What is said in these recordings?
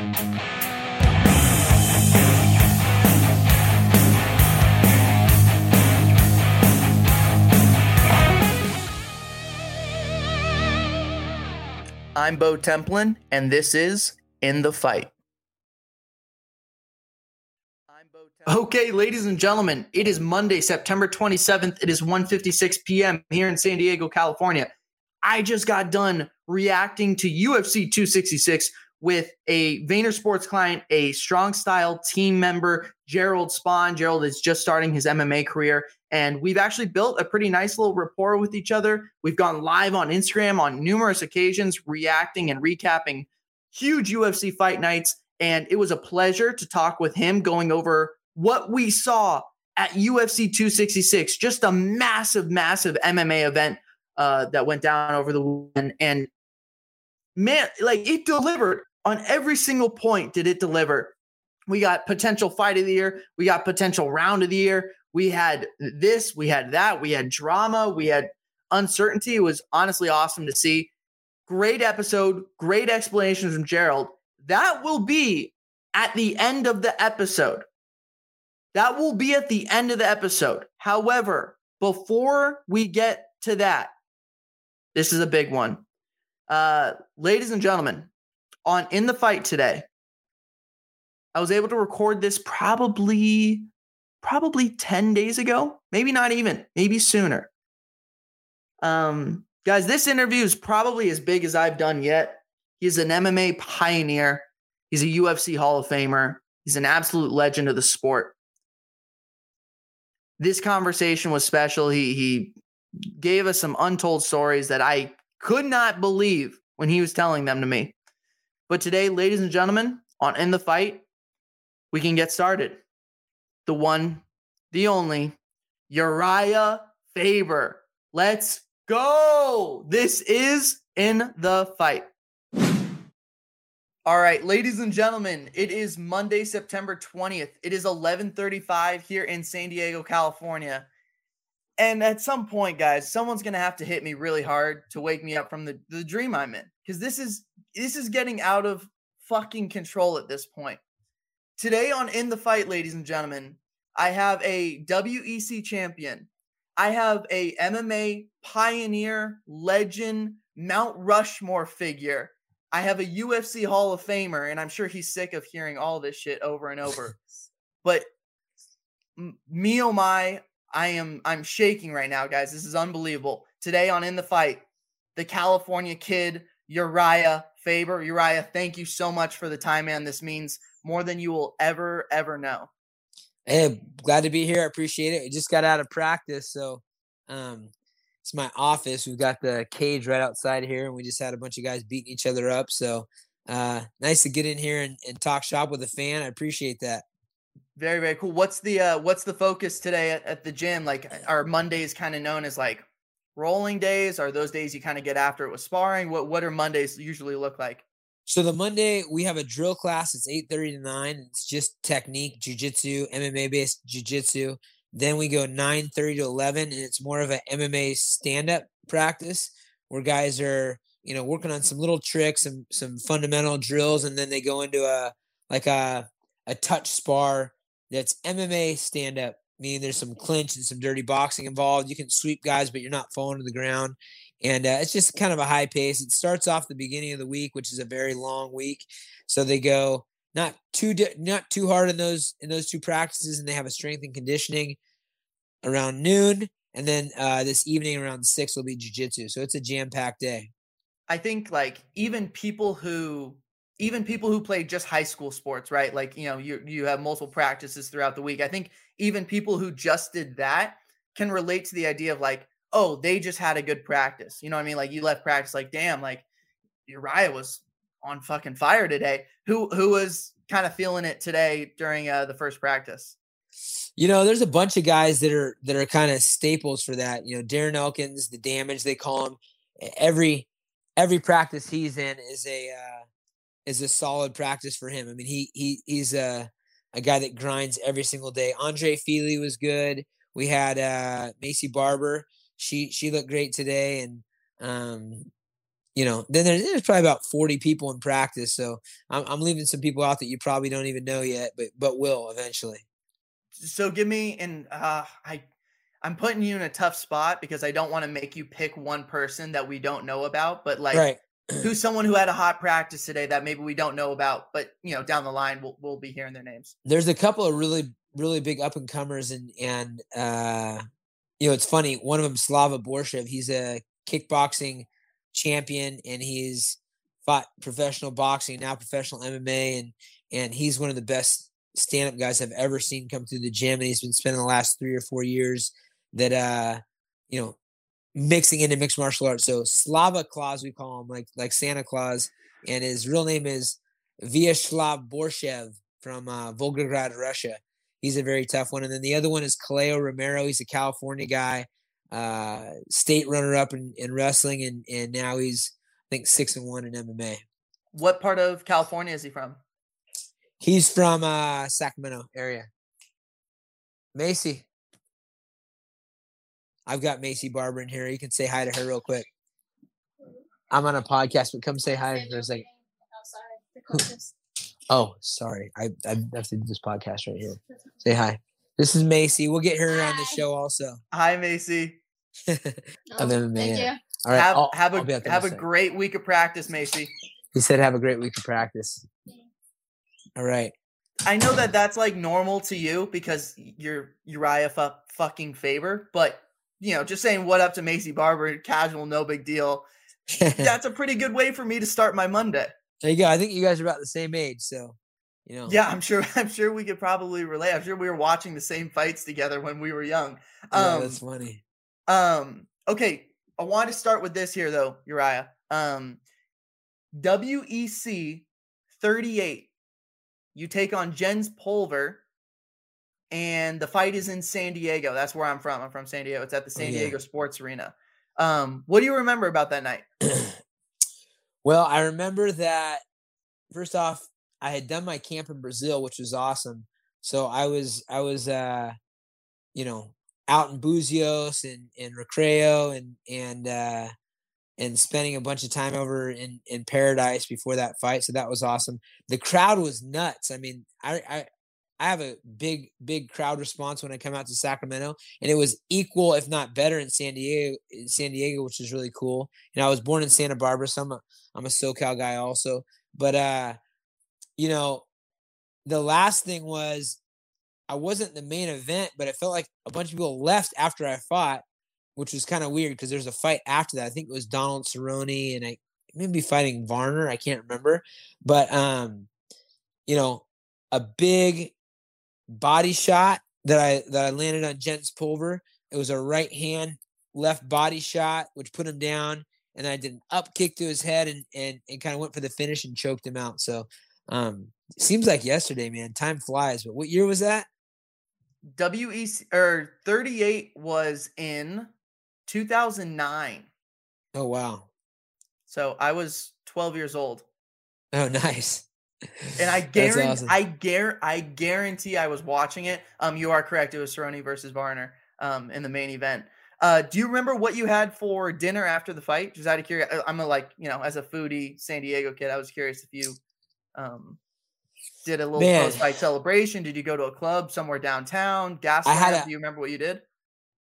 I'm Bo Templin, and this is In the Fight. Okay, ladies and gentlemen, it is Monday, September 27th. It is 1:56 p.m. here in San Diego, California. I just got done reacting to UFC 266 with a Vayner Sports client, a strong style team member, Jerald Spohn. Jerald is just starting his MMA career, and we've actually built a pretty nice little rapport with each other. We've gone live on Instagram on numerous occasions, reacting and recapping huge UFC fight nights. And it was a pleasure to talk with him going over what we saw at UFC 266, just a massive, massive MMA event uh, that went down over the weekend. And man, like it delivered on every single point. Did it deliver? We got potential fight of the year. We got potential round of the year. We had this, we had that, we had drama, we had uncertainty. It was honestly awesome to see. Great episode, great explanations from Jerald. That will be at the end of the episode. That will be at the end of the episode. However, before we get to that, this is a big one. Uh, ladies and gentlemen, on In the Fight today, I was able to record this probably probably 10 days ago, maybe not even, maybe sooner. Um, guys, this interview is probably as big as I've done yet. He's an MMA pioneer. He's a UFC Hall of Famer. He's an absolute legend of the sport. This conversation was special. He he gave us some untold stories that I could not believe when he was telling them to me. But today, ladies and gentlemen, on In the Fight, we can get started. The one, the only, Urijah Faber. Let's go. This is In the Fight. All right, ladies and gentlemen, it is Monday, September 20th. It is 11:35 here in San Diego, California. And at some point, guys, someone's gonna have to hit me really hard to wake me up from the, the dream I'm in. Because this is this is getting out of fucking control at this point. Today on In the Fight, ladies and gentlemen, I have a WEC champion. I have a MMA pioneer, legend, Mount Rushmore figure. I have a UFC Hall of Famer, and I'm sure he's sick of hearing all this shit over and over. but me oh my, I am I'm shaking right now, guys. This is unbelievable. Today on In the Fight, the California kid Urijah Faber. Urijah, thank you so much for the time, man. This means more than you will ever, ever know. Hey, glad to be here. I appreciate it. I just got out of practice, so um, it's my office. We've got the cage right outside here, and we just had a bunch of guys beating each other up. So uh, nice to get in here and, and talk shop with a fan. I appreciate that. Very, very cool. What's the uh, what's the focus today at, at the gym? Like, our Monday is kind of known as like rolling days? Are those days you kind of get after it with sparring? What what are Mondays usually look like? So the Monday we have a drill class. It's eight thirty to nine. It's just technique, jujitsu, MMA based jujitsu. Then we go nine thirty to eleven, and it's more of a MMA stand up practice where guys are you know working on some little tricks and some fundamental drills, and then they go into a like a a touch spar that's MMA stand up meaning there's some clinch and some dirty boxing involved. You can sweep guys, but you're not falling to the ground. And uh, it's just kind of a high pace. It starts off the beginning of the week, which is a very long week. So they go not too di- not too hard in those in those two practices, and they have a strength and conditioning around noon, and then uh, this evening around six will be jujitsu. So it's a jam packed day. I think like even people who even people who play just high school sports, right? Like, you know, you you have multiple practices throughout the week. I think even people who just did that can relate to the idea of like, oh, they just had a good practice. You know what I mean? Like you left practice like, damn, like Urijah was on fucking fire today. Who who was kind of feeling it today during uh, the first practice? You know, there's a bunch of guys that are that are kind of staples for that. You know, Darren Elkins, the damage they call him. Every every practice he's in is a uh, is a solid practice for him. I mean, he he he's a a guy that grinds every single day. Andre Fili was good. We had uh Maycee Barber. She she looked great today, and um, you know, then there's, there's, probably about 40 people in practice. So I'm, I'm leaving some people out that you probably don't even know yet, but but will eventually. So give me and uh, I I'm putting you in a tough spot because I don't want to make you pick one person that we don't know about, but like right. Who's someone who had a hot practice today that maybe we don't know about, but you know, down the line we'll we'll be hearing their names. There's a couple of really really big up and comers and and uh you know, it's funny, one of them Slava Borshchev, he's a kickboxing champion and he's fought professional boxing, now professional MMA and and he's one of the best stand-up guys I've ever seen come through the gym and he's been spending the last 3 or 4 years that uh you know mixing into mixed martial arts. So Slava Claus we call him like like Santa Claus and his real name is Vyacheslav Borshchev from uh, Volgograd, Russia. He's a very tough one. And then the other one is Kaleo Romero. He's a California guy, uh, state runner up in, in wrestling, and and now he's I think six and one in MMA. What part of California is he from? He's from uh, Sacramento area. Maycee. I've got Maycee Barber in here. You can say hi to her real quick. I'm on a podcast, but come say hi for a second. Oh, sorry. I, I have to do this podcast right here. Say hi. This is Maycee. We'll get her hi. on the show also. Hi, Maycee. oh, MMA. Thank you. All right. Have, I'll, have I'll a have a great week of practice, Maycee. He said, "Have a great week of practice." All right. I know that that's like normal to you because you're Urijah fu- fucking Faber, but you know, just saying what up to Maycee Barber, casual, no big deal. that's a pretty good way for me to start my Monday. There you go. I think you guys are about the same age, so you know. Yeah, I'm sure. I'm sure we could probably relate. I'm sure we were watching the same fights together when we were young. Um, yeah, that's funny. Um. Okay, I want to start with this here though, Urijah. Um, WEC 38. You take on Jens Pulver, and the fight is in San Diego. That's where I'm from. I'm from San Diego. It's at the oh, San oh, yeah. Diego Sports Arena. Um, what do you remember about that night? Well, I remember that first off, I had done my camp in Brazil, which was awesome. So I was I was uh you know out in Buzios and in Recreio and and uh and spending a bunch of time over in in paradise before that fight. So that was awesome. The crowd was nuts. I mean, I I I have a big, big crowd response when I come out to Sacramento, and it was equal, if not better, in San Diego. In San Diego, which is really cool. And I was born in Santa Barbara, so I'm a I'm a SoCal guy also. But uh, you know, the last thing was I wasn't the main event, but it felt like a bunch of people left after I fought, which was kind of weird because there's a fight after that. I think it was Donald Cerrone and I maybe fighting Varner. I can't remember, but um, you know, a big body shot that I that I landed on Jens Pulver. It was a right hand left body shot, which put him down, and I did an up kick to his head and and, and kind of went for the finish and choked him out. So um seems like yesterday, man. Time flies. But what year was that? WEC or 38 was in 2009. Oh wow. So I was 12 years old. Oh nice. And I guarantee, awesome. I guarantee, I guarantee, I was watching it. Um, you are correct. It was Cerrone versus Varner, um, in the main event. Uh, do you remember what you had for dinner after the fight? Just out of curiosity, I'm a like, you know, as a foodie San Diego kid, I was curious if you, um, did a little post fight celebration. Did you go to a club somewhere downtown? Gas I had a, do you remember what you did?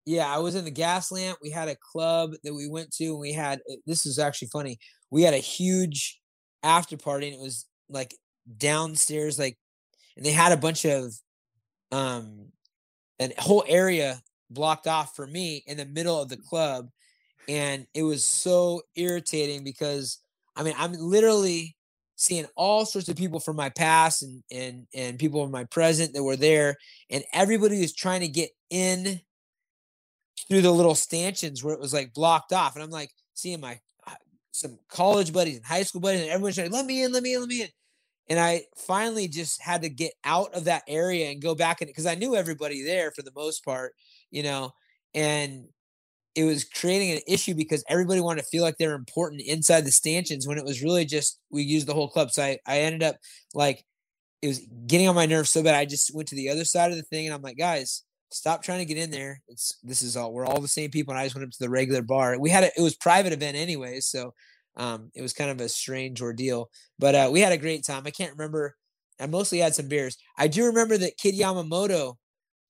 Yeah, I was in the Gaslamp. We had a club that we went to, and we had this is actually funny. We had a huge after party, and it was like downstairs, like, and they had a bunch of, um, a whole area blocked off for me in the middle of the club. And it was so irritating because I mean, I'm literally seeing all sorts of people from my past and and and people from my present that were there, and everybody was trying to get in through the little stanchions where it was like blocked off. And I'm like seeing my uh, some college buddies and high school buddies, and everyone's like let me in, let me in, let me in. And I finally just had to get out of that area and go back in because I knew everybody there for the most part, you know, and it was creating an issue because everybody wanted to feel like they're important inside the stanchions when it was really just we used the whole club. So I, I ended up like it was getting on my nerves so bad. I just went to the other side of the thing and I'm like, guys, stop trying to get in there. It's this is all we're all the same people. And I just went up to the regular bar. We had a, it was private event anyway, so um, it was kind of a strange ordeal. But uh, we had a great time. I can't remember. I mostly had some beers. I do remember that Kid Yamamoto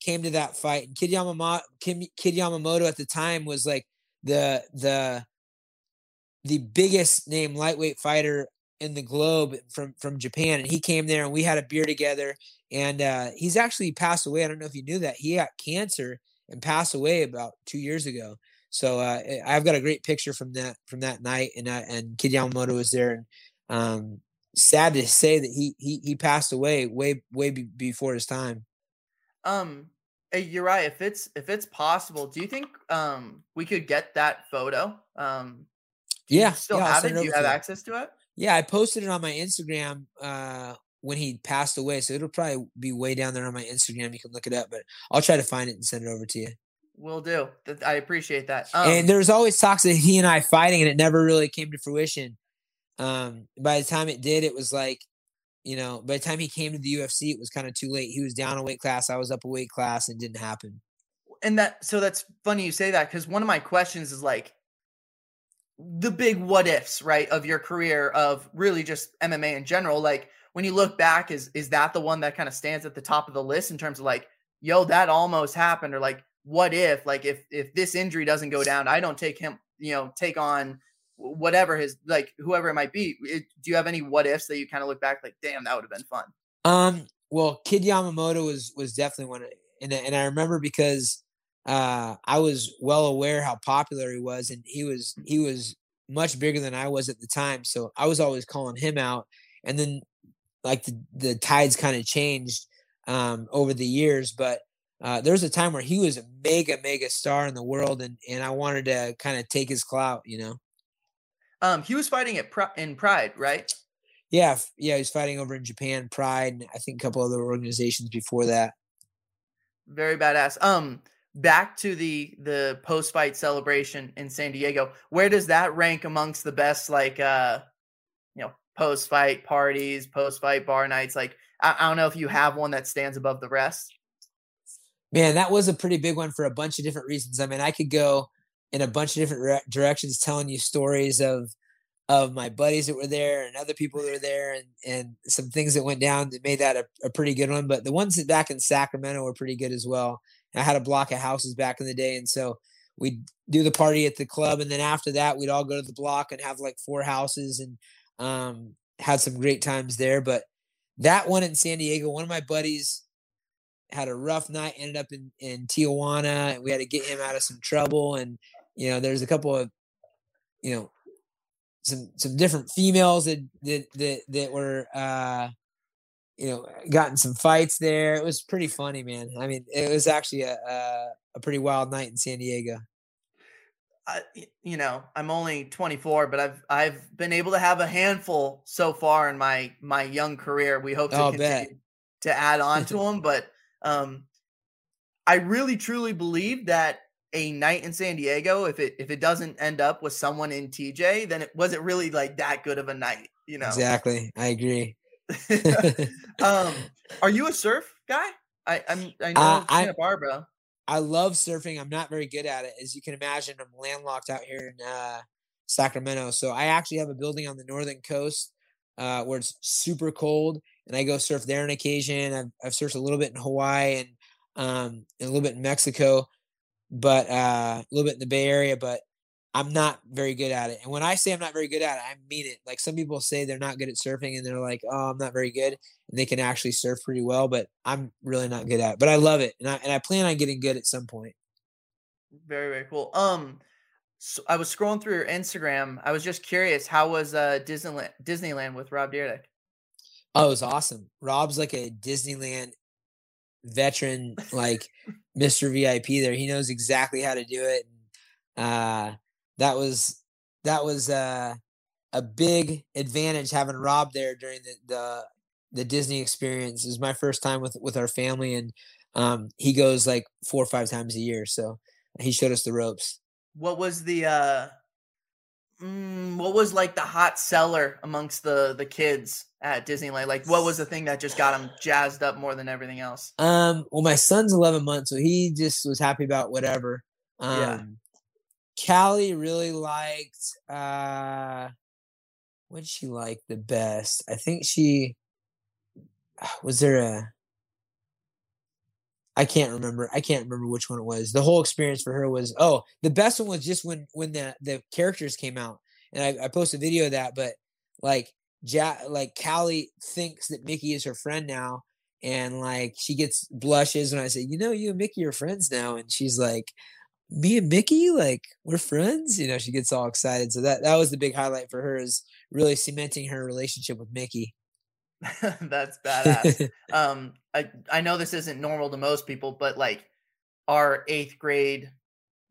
came to that fight, and Kid Yamamoto, Kid Yamamoto at the time was like the the the biggest name lightweight fighter in the globe from from Japan, and he came there, and we had a beer together. And uh, he's actually passed away. I don't know if you knew that he got cancer and passed away about two years ago. So uh, eh, I've got a great picture from that from that night, and uh, and Kid Yamamoto was there, and um, sad to say that he he he passed away way way be- before his time. Um, hey, you're right. If it's if it's possible, do you think um we could get that photo? Um, yeah, still yeah, have it. Do you have access to it? Yeah, I posted it on my Instagram uh when he passed away, so it'll probably be way down there on my Instagram. You can look it up, but I'll try to find it and send it over to you. Will do. I appreciate that. Um, and there was always talks of he and I fighting, and it never really came to fruition. Um, by the time it did, it was like, you know, by the time he came to the UFC, it was kind of too late. He was down a weight class, I was up a weight class, and didn't happen. And that, so that's funny you say that because one of my questions is like the big what ifs, right, of your career of really just MMA in general. Like when you look back, is is that the one that kind of stands at the top of the list in terms of like, yo, that almost happened, or like what if like if if this injury doesn't go down i don't take him you know take on whatever his like whoever it might be it, do you have any what ifs that you kind of look back like damn that would have been fun um well kid yamamoto was was definitely one and, and i remember because uh i was well aware how popular he was and he was he was much bigger than i was at the time so i was always calling him out and then like the, the tides kind of changed um over the years but uh, there was a time where he was a mega mega star in the world and and i wanted to kind of take his clout you know? Um he was fighting at in pride right? Yeah yeah he was fighting over in japan pride and i think a couple other organizations before that. Very badass. Um back to the the post fight celebration in san diego where does that rank amongst the best like uh you know post fight parties post fight bar nights? Like I, I don't know if you have one that stands above the rest Man, that was a pretty big one for a bunch of different reasons. I mean, I could go in a bunch of different re- directions telling you stories of of my buddies that were there and other people that were there and and some things that went down that made that a, a pretty good one. But the ones back in Sacramento were pretty good as well. I had a block of houses back in the day, and so we'd do the party at the club, and then after that, we'd all go to the block and have like four houses and um, had some great times there. But that one in San Diego, one of my buddies had a rough night, ended up in, in Tijuana, and we had to get him out of some trouble. And, you know, there's a couple of, you know, some some different females that that that, that were uh you know gotten some fights there it was pretty funny man i mean it was actually a a, a pretty wild night in san diego I, you know i'm only 24 but i've i've been able to have a handful so far in my my young career we hope to continue bet. to add on to them but um, I really truly believe that a night in San Diego, if it if it doesn't end up with someone in TJ, then it wasn't really like that good of a night, you know. Exactly. I agree. um, are you a surf guy? I I'm I know uh, Santa Barbara. I love surfing. I'm not very good at it. As you can imagine, I'm landlocked out here in uh, Sacramento. So I actually have a building on the northern coast uh, where it's super cold and I go surf there on occasion. I've, I've surfed a little bit in Hawaii and, um, and a little bit in Mexico, but uh, a little bit in the Bay Area. But I'm not very good at it. And when I say I'm not very good at it, I mean it. Like some people say they're not good at surfing and they're like, oh, I'm not very good. And they can actually surf pretty well, but I'm really not good at it. But I love it. And I, and I plan on getting good at some point. Very, very cool. Um, so I was scrolling through your Instagram. I was just curious, how was uh Disneyland Disneyland with Rob Dyrdek? Oh, it was awesome. Rob's like a Disneyland veteran, like Mr. VIP there. He knows exactly how to do it. Uh, that was that was uh, a big advantage having Rob there during the, the the Disney experience. It was my first time with with our family, and um, he goes like four or five times a year. So he showed us the ropes. What was the uh, mm, what was like the hot seller amongst the the kids at Disneyland? Like, what was the thing that just got him jazzed up more than everything else? Um, well, my son's 11 months, so he just was happy about whatever. Um, yeah. Callie really liked uh, what did she like the best? I think she was there a I can't remember. I can't remember which one it was. The whole experience for her was oh, the best one was just when when the the characters came out, and I, I posted a video of that. But like ja, like Callie thinks that Mickey is her friend now, and like she gets blushes when I say, you know, you and Mickey are friends now, and she's like, me and Mickey, like we're friends. You know, she gets all excited. So that that was the big highlight for her is really cementing her relationship with Mickey. That's badass. um, I I know this isn't normal to most people, but like our eighth grade,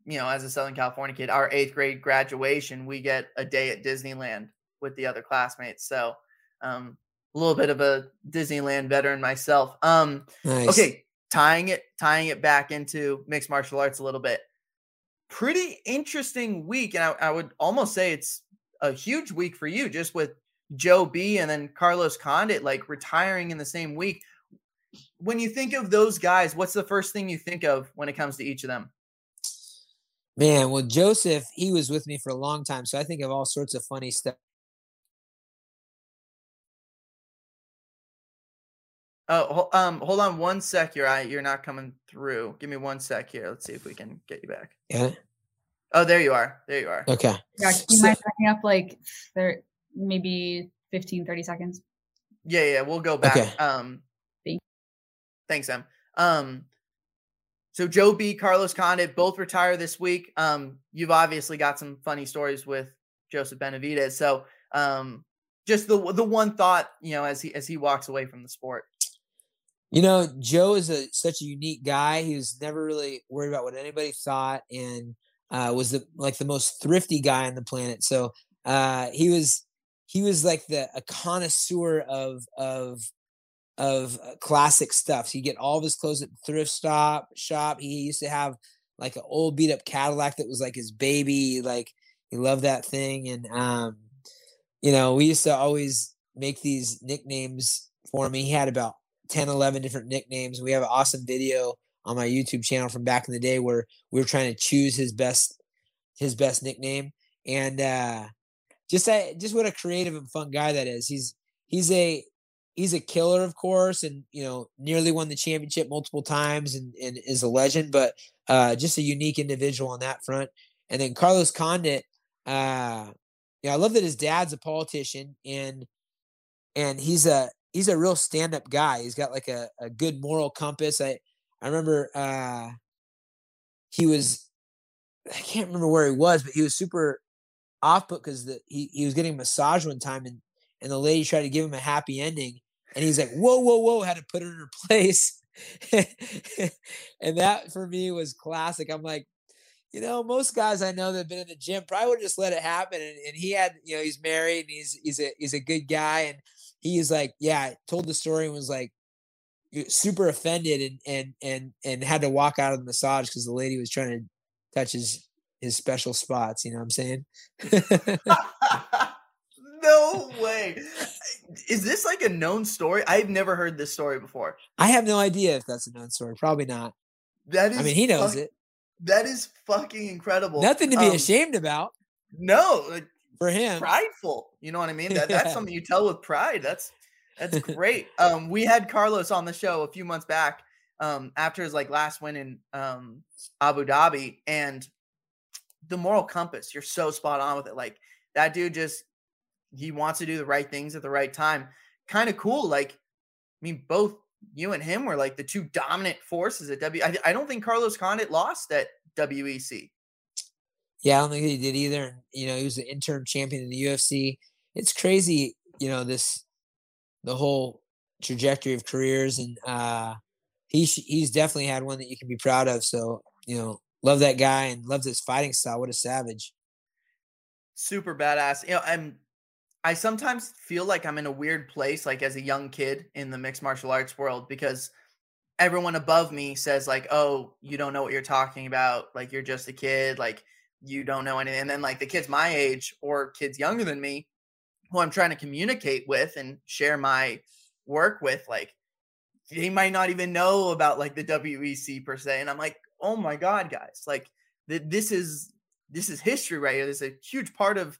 you know, as a Southern California kid, our eighth grade graduation, we get a day at Disneyland with the other classmates. So, um, a little bit of a Disneyland veteran myself. Um, nice. okay, tying it tying it back into mixed martial arts a little bit. Pretty interesting week, and I, I would almost say it's a huge week for you, just with Joe B and then Carlos Condit like retiring in the same week. When you think of those guys, what's the first thing you think of when it comes to each of them? Man, well, Joseph, he was with me for a long time, so I think of all sorts of funny stuff. Oh, um, hold on one sec. You're I, you're not coming through. Give me one sec here. Let's see if we can get you back. Yeah. Oh, there you are. There you are. Okay. Yeah, you so, mind backing up like there maybe 15, 30 seconds. Yeah, yeah, we'll go back. Okay. Um, Thanks, Em. Um, so Joe B, Carlos Condit both retire this week. Um, you've obviously got some funny stories with Joseph Benavidez. So, um, just the the one thought, you know, as he as he walks away from the sport. You know, Joe is a such a unique guy. He was never really worried about what anybody thought, and uh, was the like the most thrifty guy on the planet. So uh, he was he was like the a connoisseur of of of uh, classic stuff. So you get all of his clothes at the thrift stop shop. He used to have like an old beat up Cadillac that was like his baby. Like he loved that thing. And um, you know, we used to always make these nicknames for me. He had about 10, 11 different nicknames. We have an awesome video on my YouTube channel from back in the day where we were trying to choose his best his best nickname. And uh just that just what a creative and fun guy that is. He's he's a he's a killer, of course, and you know nearly won the championship multiple times and, and is a legend, but uh, just a unique individual on that front. And then Carlos Condit, uh, yeah, I love that his dad's a politician and and he's a he's a real stand up guy. He's got like a, a good moral compass. I I remember uh, he was I can't remember where he was, but he was super off put because he, he was getting a massage one time and, and the lady tried to give him a happy ending. And he's like, whoa, whoa, whoa, had to put her in her place. and that for me was classic. I'm like, you know, most guys I know that have been in the gym probably would just let it happen. And, and he had, you know, he's married and he's he's a he's a good guy. And he's like, yeah, told the story and was like super offended and and and and had to walk out of the massage because the lady was trying to touch his his special spots. You know what I'm saying? no way. Is this like a known story? I've never heard this story before. I have no idea if that's a known story. Probably not. That is. I mean, he knows fuck, it. That is fucking incredible. Nothing to be um, ashamed about. No, like, for him, prideful. You know what I mean? That, yeah. That's something you tell with pride. That's that's great. um, we had Carlos on the show a few months back. Um, after his like last win in um Abu Dhabi, and the moral compass. You're so spot on with it. Like that dude just he wants to do the right things at the right time. Kind of cool. Like, I mean, both you and him were like the two dominant forces at W. I, I don't think Carlos Condit lost at WEC. Yeah, I don't think he did either. You know, he was the interim champion in the UFC. It's crazy, you know, this the whole trajectory of careers, and uh, he he's definitely had one that you can be proud of. So, you know, Love that guy and loves his fighting style. What a savage. Super badass. You know, I'm I sometimes feel like I'm in a weird place, like as a young kid in the mixed martial arts world, because everyone above me says, like, oh, you don't know what you're talking about. Like you're just a kid, like you don't know anything. And then like the kids my age or kids younger than me, who I'm trying to communicate with and share my work with, like they might not even know about like the WEC per se. And I'm like, oh my god, guys, like th- this is this is history right here. This is a huge part of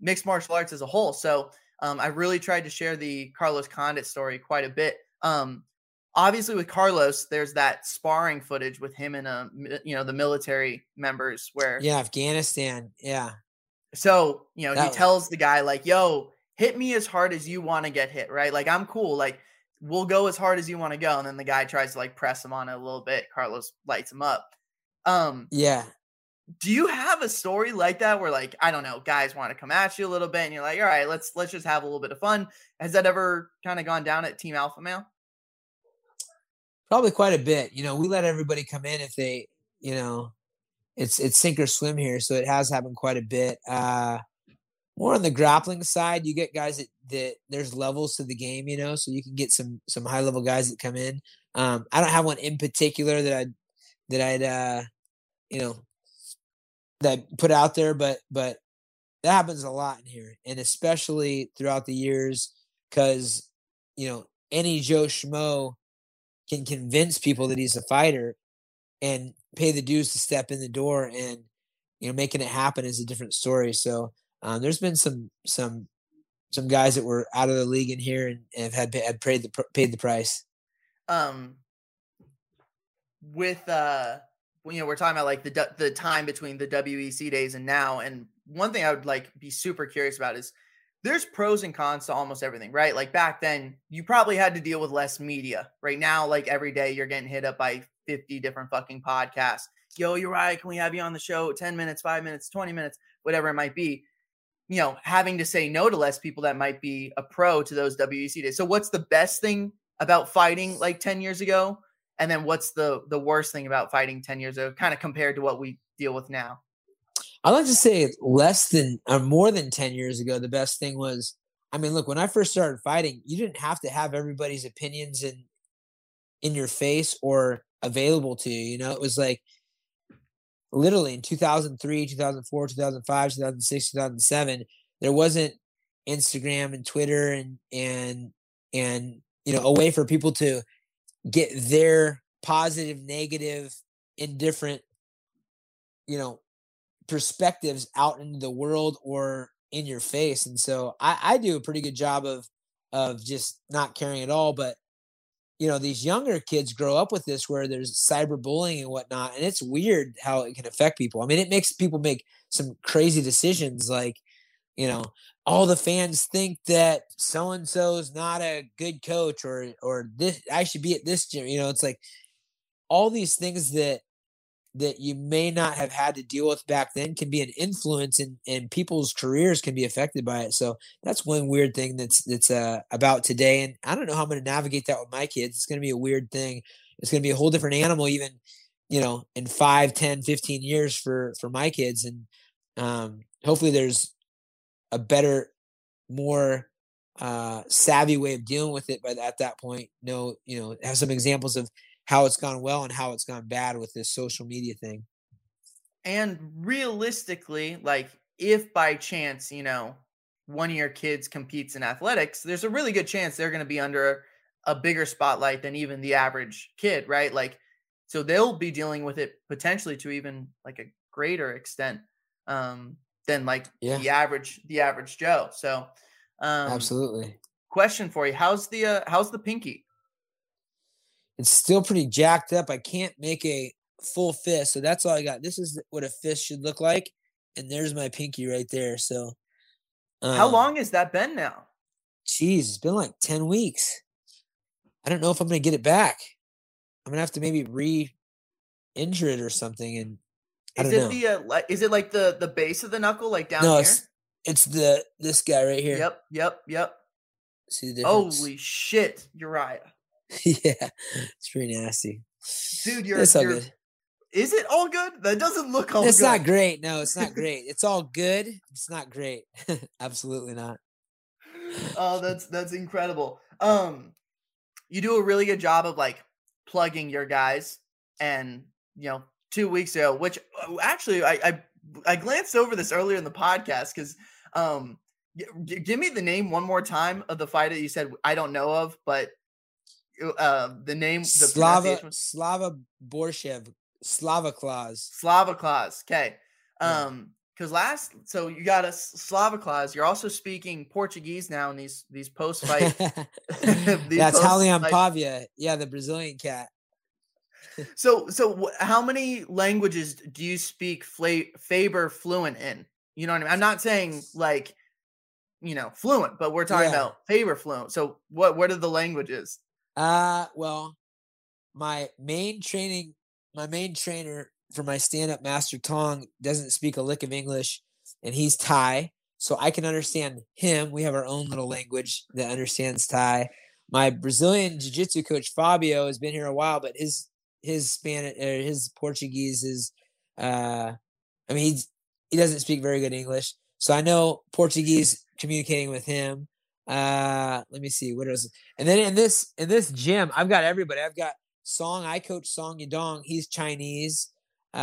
mixed martial arts as a whole. So um, I really tried to share the Carlos Condit story quite a bit. Um, obviously, with Carlos, there's that sparring footage with him and a you know the military members where yeah, Afghanistan, yeah. So you know That he was- tells the guy like, "Yo, hit me as hard as you want to get hit, right? Like I'm cool, like." We'll go as hard as you want to go, and then the guy tries to like press him on it a little bit. Carlos lights him up. Um, Yeah. do you have a story like that where like i don't know guys want to come at you a little bit and you're like all right let's let's just have a little bit of fun has that ever kind of gone down at team alpha male Probably quite a bit. You know, we let everybody come in if they, you know, it's it's sink or swim here, so it has happened quite a bit. Uh more on the grappling side, you get guys that, that there's levels to the game, you know, so you can get some some high level guys that come in. Um, I don't have one in particular that I'd that I'd uh you know that put out there, but but that happens a lot in here, and especially throughout the years, because you know any Joe Schmo can convince people that he's a fighter and pay the dues to step in the door and you know making it happen is a different story so um, there's been some some some guys that were out of the league in here and, and have had, had paid the paid the price. Um with uh you know we're talking about like the the time between the WEC days and now and one thing I would like be super curious about is there's pros and cons to almost everything right? Like back then you probably had to deal with less media. Right now like every day you're getting hit up by 50 different fucking podcasts. Yo you're can we have you on the show? 10 minutes 5 minutes 20 minutes whatever it might be you know having to say no to less people that might be a pro to those WEC days. So what's the best thing about fighting like 10 years ago? And then what's the the worst thing about fighting 10 years ago kind of compared to what we deal with now? I'd like to say less than or more than 10 years ago the best thing was i mean look when i first started fighting you didn't have to have everybody's opinions in in your face or available to you you know? It was like literally in 2003 2004 2005 2006 2007 there wasn't instagram and twitter and and and you know a way for people to get their positive negative indifferent you know perspectives out into the world or in your face. And so i i do a pretty good job of of just not caring at all but you know these younger kids grow up with this where there's cyberbullying and whatnot and it's weird how it can affect people. I mean it makes people make some crazy decisions like you know all the fans think that so and so is not a good coach or or this i should be at this gym you know it's like all these things that that you may not have had to deal with back then can be an influence and and people's careers can be affected by it. So that's one weird thing that's that's uh, about today. And i don't know how i'm going to navigate that with my kids. It's going to be a weird thing. It's going to be a whole different animal even you know in 5 10 15 years for for my kids. And um hopefully there's a better more uh savvy way of dealing with it but at that point. No you know have some examples of how it's gone well and how it's gone bad with this social media thing. And realistically like if by chance you know one of your kids competes in athletics there's a really good chance they're going to be under a bigger spotlight than even the average kid right? Like so they'll be dealing with it potentially to even like a greater extent um than like Yeah. the average the average joe. So um absolutely. question for you. How's the uh, how's the pinky it's still pretty jacked up. I can't make a full fist, so that's all I got. This is what a fist should look like, and there's my pinky right there. So, how um, long has that been now Geez, it's been like ten weeks. I don't know if I'm gonna get it back. I'm gonna have to maybe re-injure it or something. And I is don't it know. the uh, is it like the the base of the knuckle like down no, here it's it's the this guy right here. yep yep yep See the difference? Holy shit, Urijah. yeah, it's pretty nasty. Dude, you're, it's all you're good. is it all good? That doesn't look all It's good. not great. No, it's not great. It's all good. It's not great. Absolutely not. oh, that's that's incredible. Um you do a really good job of like plugging your guys and you know, 2 weeks ago, which uh, actually I I, I glanced over this earlier in the podcast cuz um give me the name one more time of the fight that you said I don't know of, but uh, the name the Slava Slava Borshchev Slava Claus. Slava Claus. Okay. Um, because last so you got a Slava clause. You're also speaking Portuguese now in these these post fight. That's Raulian Paiva, Yeah, the Brazilian cat. so so how many languages do you speak Fla- Faber fluent in? You know what I mean? I'm not saying like you know fluent, but we're talking yeah. about Faber fluent. So what what are the languages? Uh well, my main training, my main trainer for my stand up master Tong doesn't speak a lick of English and he's Thai. So I can understand him. We have our own little language that understands Thai. My Brazilian jiu jitsu coach Fabio has been here a while, but his his Spanish or er, his Portuguese is uh I mean he's he doesn't speak very good English. So I know Portuguese communicating with him. Uh let me see what else. And then in this in this gym, I've got everybody. I've got Song. I coach Song Yadong. He's Chinese. Uh,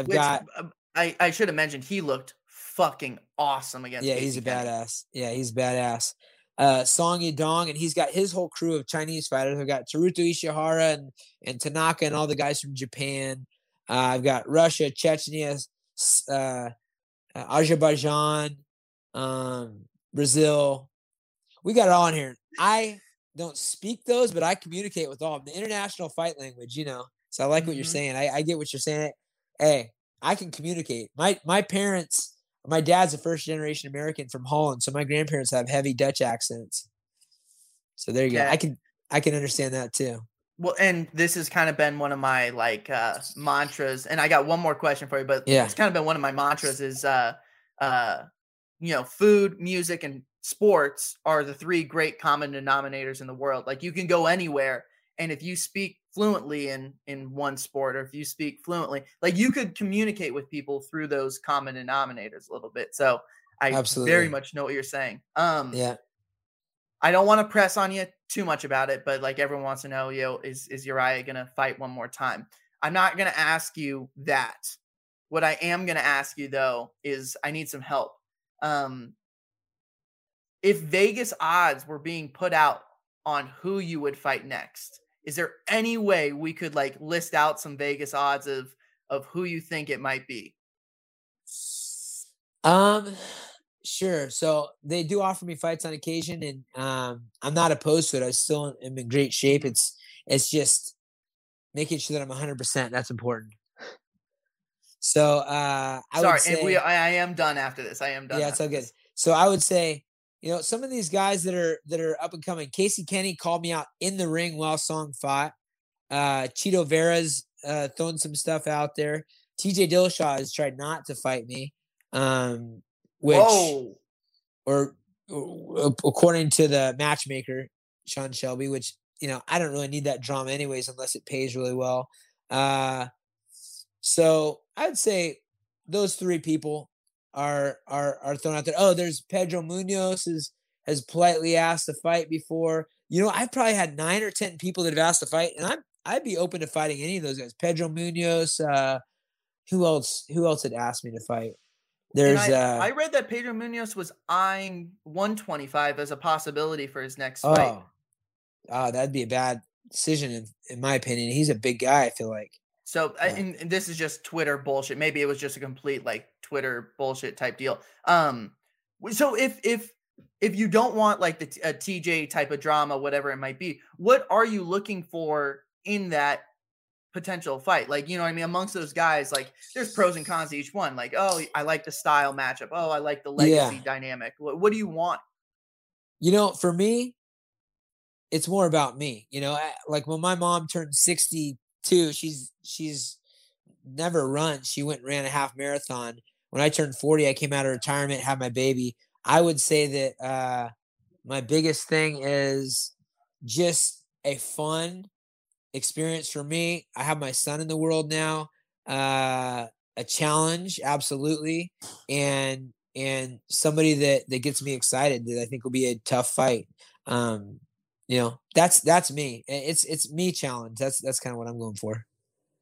I've Which, got. Um, I I should have mentioned he looked fucking awesome against. Yeah, he's a badass. Yeah, he's badass. Uh, Song Yadong, and he's got his whole crew of Chinese fighters. I've got Teruto Ishihara and and Tanaka and all the guys from Japan. Uh, I've got Russia, Chechnya, uh, uh, Azerbaijan, um, Brazil. We got it all in here. I don't speak those, but I communicate with all of them. The international fight language, you know. So I like mm-hmm. what you're mm-hmm. saying. I, I get what you're saying. Hey, I can communicate. My my parents, my dad's a first generation American from Holland, so my grandparents have heavy Dutch accents. So there you go. I can I can understand that too. Well, and this has kind of been one of my like uh mantras. And I got one more question for you, but yeah, it's kind of been one of my mantras is uh uh you know, food, music, and sports are the three great common denominators in the world. Like you can go anywhere and if you speak fluently in in one sport or if you speak fluently, like you could communicate with people through those common denominators a little bit. So I Absolutely. very much know what you're saying. Um yeah. I don't want to press on you too much about it, but like everyone wants to know, you know, is is Urijah gonna fight one more time? I'm not gonna ask you that. What I am gonna ask you though is I need some help. Um, if Vegas odds were being put out on who you would fight next, is there any way we could like list out some Vegas odds of of who you think it might be? Um sure. So they do offer me fights on occasion and um I'm not opposed to it. I still am in great shape. It's it's just making sure that I'm 100%. That's important. So uh I Sorry, say, and we I, I am done after this. I am done. Yeah, it's all good. So I would say you know, some of these guys that are that are up and coming. Casey Kenney called me out in the ring while Song fought. Uh, Chito Vera's uh, throwing some stuff out there. TJ Dillashaw has tried not to fight me, um, which Whoa. or, or according to the matchmaker Sean Shelby, which you know I don't really need that drama anyways unless it pays really well. Uh, so I'd say those three people are are are thrown out there. Oh, there's Pedro Munhoz has has politely asked to fight before. You know, I've probably had nine or ten people that have asked to fight, and I'm I'd be open to fighting any of those guys. Pedro Munhoz, uh, who else? Who else had asked me to fight? There's I, uh, I read that Pedro Munhoz was eyeing 125 as a possibility for his next fight. Oh, oh that'd be a bad decision in, in my opinion. He's a big guy. I feel like. So, yeah. and, and, this is just Twitter bullshit. Maybe it was just a complete like Twitter bullshit type deal. Um, so if if if you don't want like the TJ type of drama, whatever it might be, what are you looking for in that potential fight? Like, you know, I mean, amongst those guys, like there's pros and cons to each one. Like, oh, I like the style matchup. Oh, I like the legacy yeah. dynamic. What, what do you want? You know, for me, it's more about me. You know, like when my mom turned 60 too. She's she's never run. She went and ran a half marathon. When I turned 40, I came out of retirement, had my baby. I would say that uh, my biggest thing is just a fun experience for me. I have my son in the world now. Uh, a challenge, absolutely, and and somebody that that gets me excited that I think will be a tough fight. Um, you know that's that's me. It's it's me challenge. That's that's kind of what i'm going for.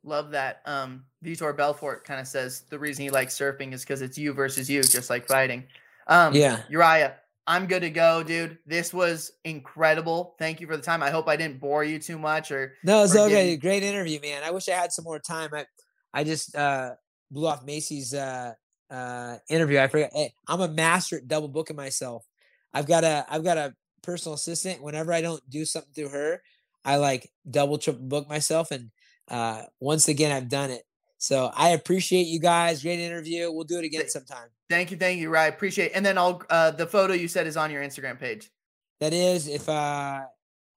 Love that um vitor belfort kind of says the reason he likes surfing is because it's you versus you just like fighting. Um yeah. Urijah i'm good to go dude. This was incredible. Thank you for the time. I hope i didn't bore you too much or no it's okay. great interview man. I wish i had some more time. I i just uh blew off maycee's uh uh, interview. I forgot. Hey, I'm a master at double booking myself. I've got a I've got a personal assistant. Whenever I don't do something through her, I like double triple book myself. And uh, once again, I've done it. So I appreciate you guys. Great interview. We'll do it again sometime. Thank you, thank you, Rye. Appreciate. It. And then I'll uh, the photo you said is on your Instagram page. That is, if uh,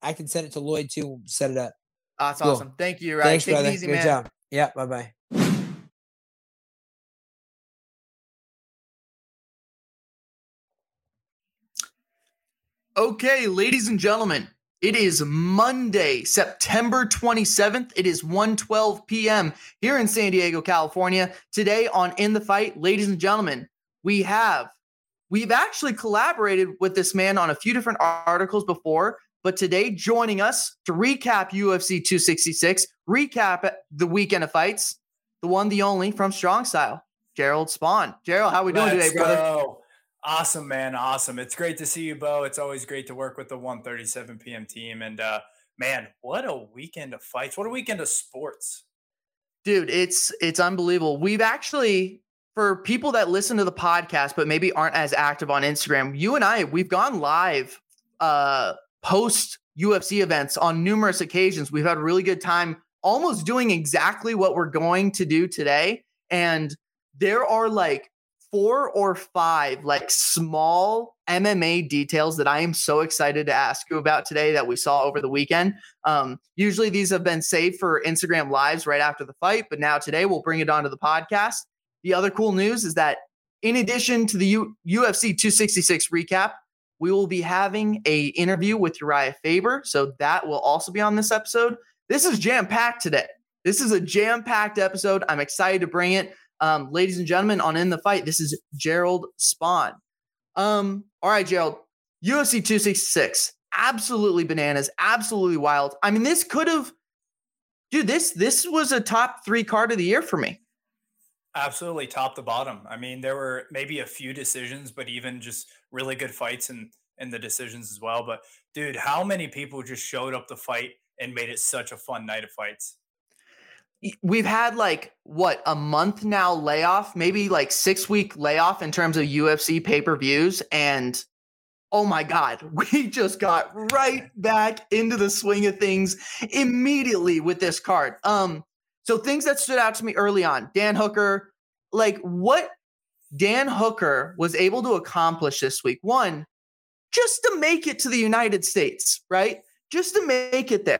I can send it to Lloyd too, we'll set it up. Oh, That's cool. awesome. Thank you, Rye. Thanks, Take brother. Easy, Good man. job. Yeah. Bye bye. Okay, ladies and gentlemen, it is Monday, September 27th. It is 1:12 p.m. here in San Diego, California. Today on In the Fight, ladies and gentlemen, we have we've actually collaborated with this man on a few different articles before, but today joining us to recap UFC 266, recap the weekend of fights, the one the only from Strong Style, Jerald Spohn. Gerald, how we doing Let's today, brother? Go. Awesome, man. Awesome. It's great to see you, Bo. It's always great to work with the 137 p.m. team. And uh, man, what a weekend of fights! What a weekend of sports, dude. It's it's unbelievable. We've actually, for people that listen to the podcast but maybe aren't as active on Instagram, you and I, we've gone live uh, post UFC events on numerous occasions. We've had a really good time, almost doing exactly what we're going to do today. And there are like four or five like small MMA details that I am so excited to ask you about today that we saw over the weekend. Um, usually these have been saved for Instagram lives right after the fight, but now today we'll bring it onto the podcast. The other cool news is that in addition to the U- UFC 266 recap, we will be having a interview with Urijah Faber, so that will also be on this episode. This is jam packed today. This is a jam packed episode. I'm excited to bring it. Um, ladies and gentlemen, on In the Fight, this is Jerald Spohn. Um, all right, Gerald, UFC 266, absolutely bananas, absolutely wild. I mean, this could have, dude, this this was a top three card of the year for me. Absolutely, top to bottom. I mean, there were maybe a few decisions, but even just really good fights and and the decisions as well. But dude, how many people just showed up to fight and made it such a fun night of fights? We've had like what a month now layoff, maybe like six week layoff in terms of UFC pay per views. And oh my God, we just got right back into the swing of things immediately with this card. Um, so things that stood out to me early on, Dan Hooker, like what Dan Hooker was able to accomplish this week. One, just to make it to the United States, right? Just to make it there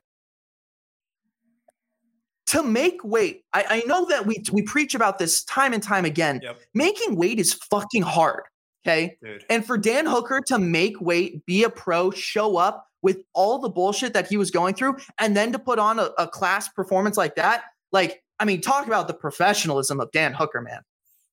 to make weight. I, I, know that we we preach about this time and time again. Yep. Making weight is fucking hard. Okay. Dude. And for Dan Hooker to make weight, be a pro, show up with all the bullshit that he was going through, and then to put on a, a class performance like that, like, I mean, talk about the professionalism of Dan Hooker, man.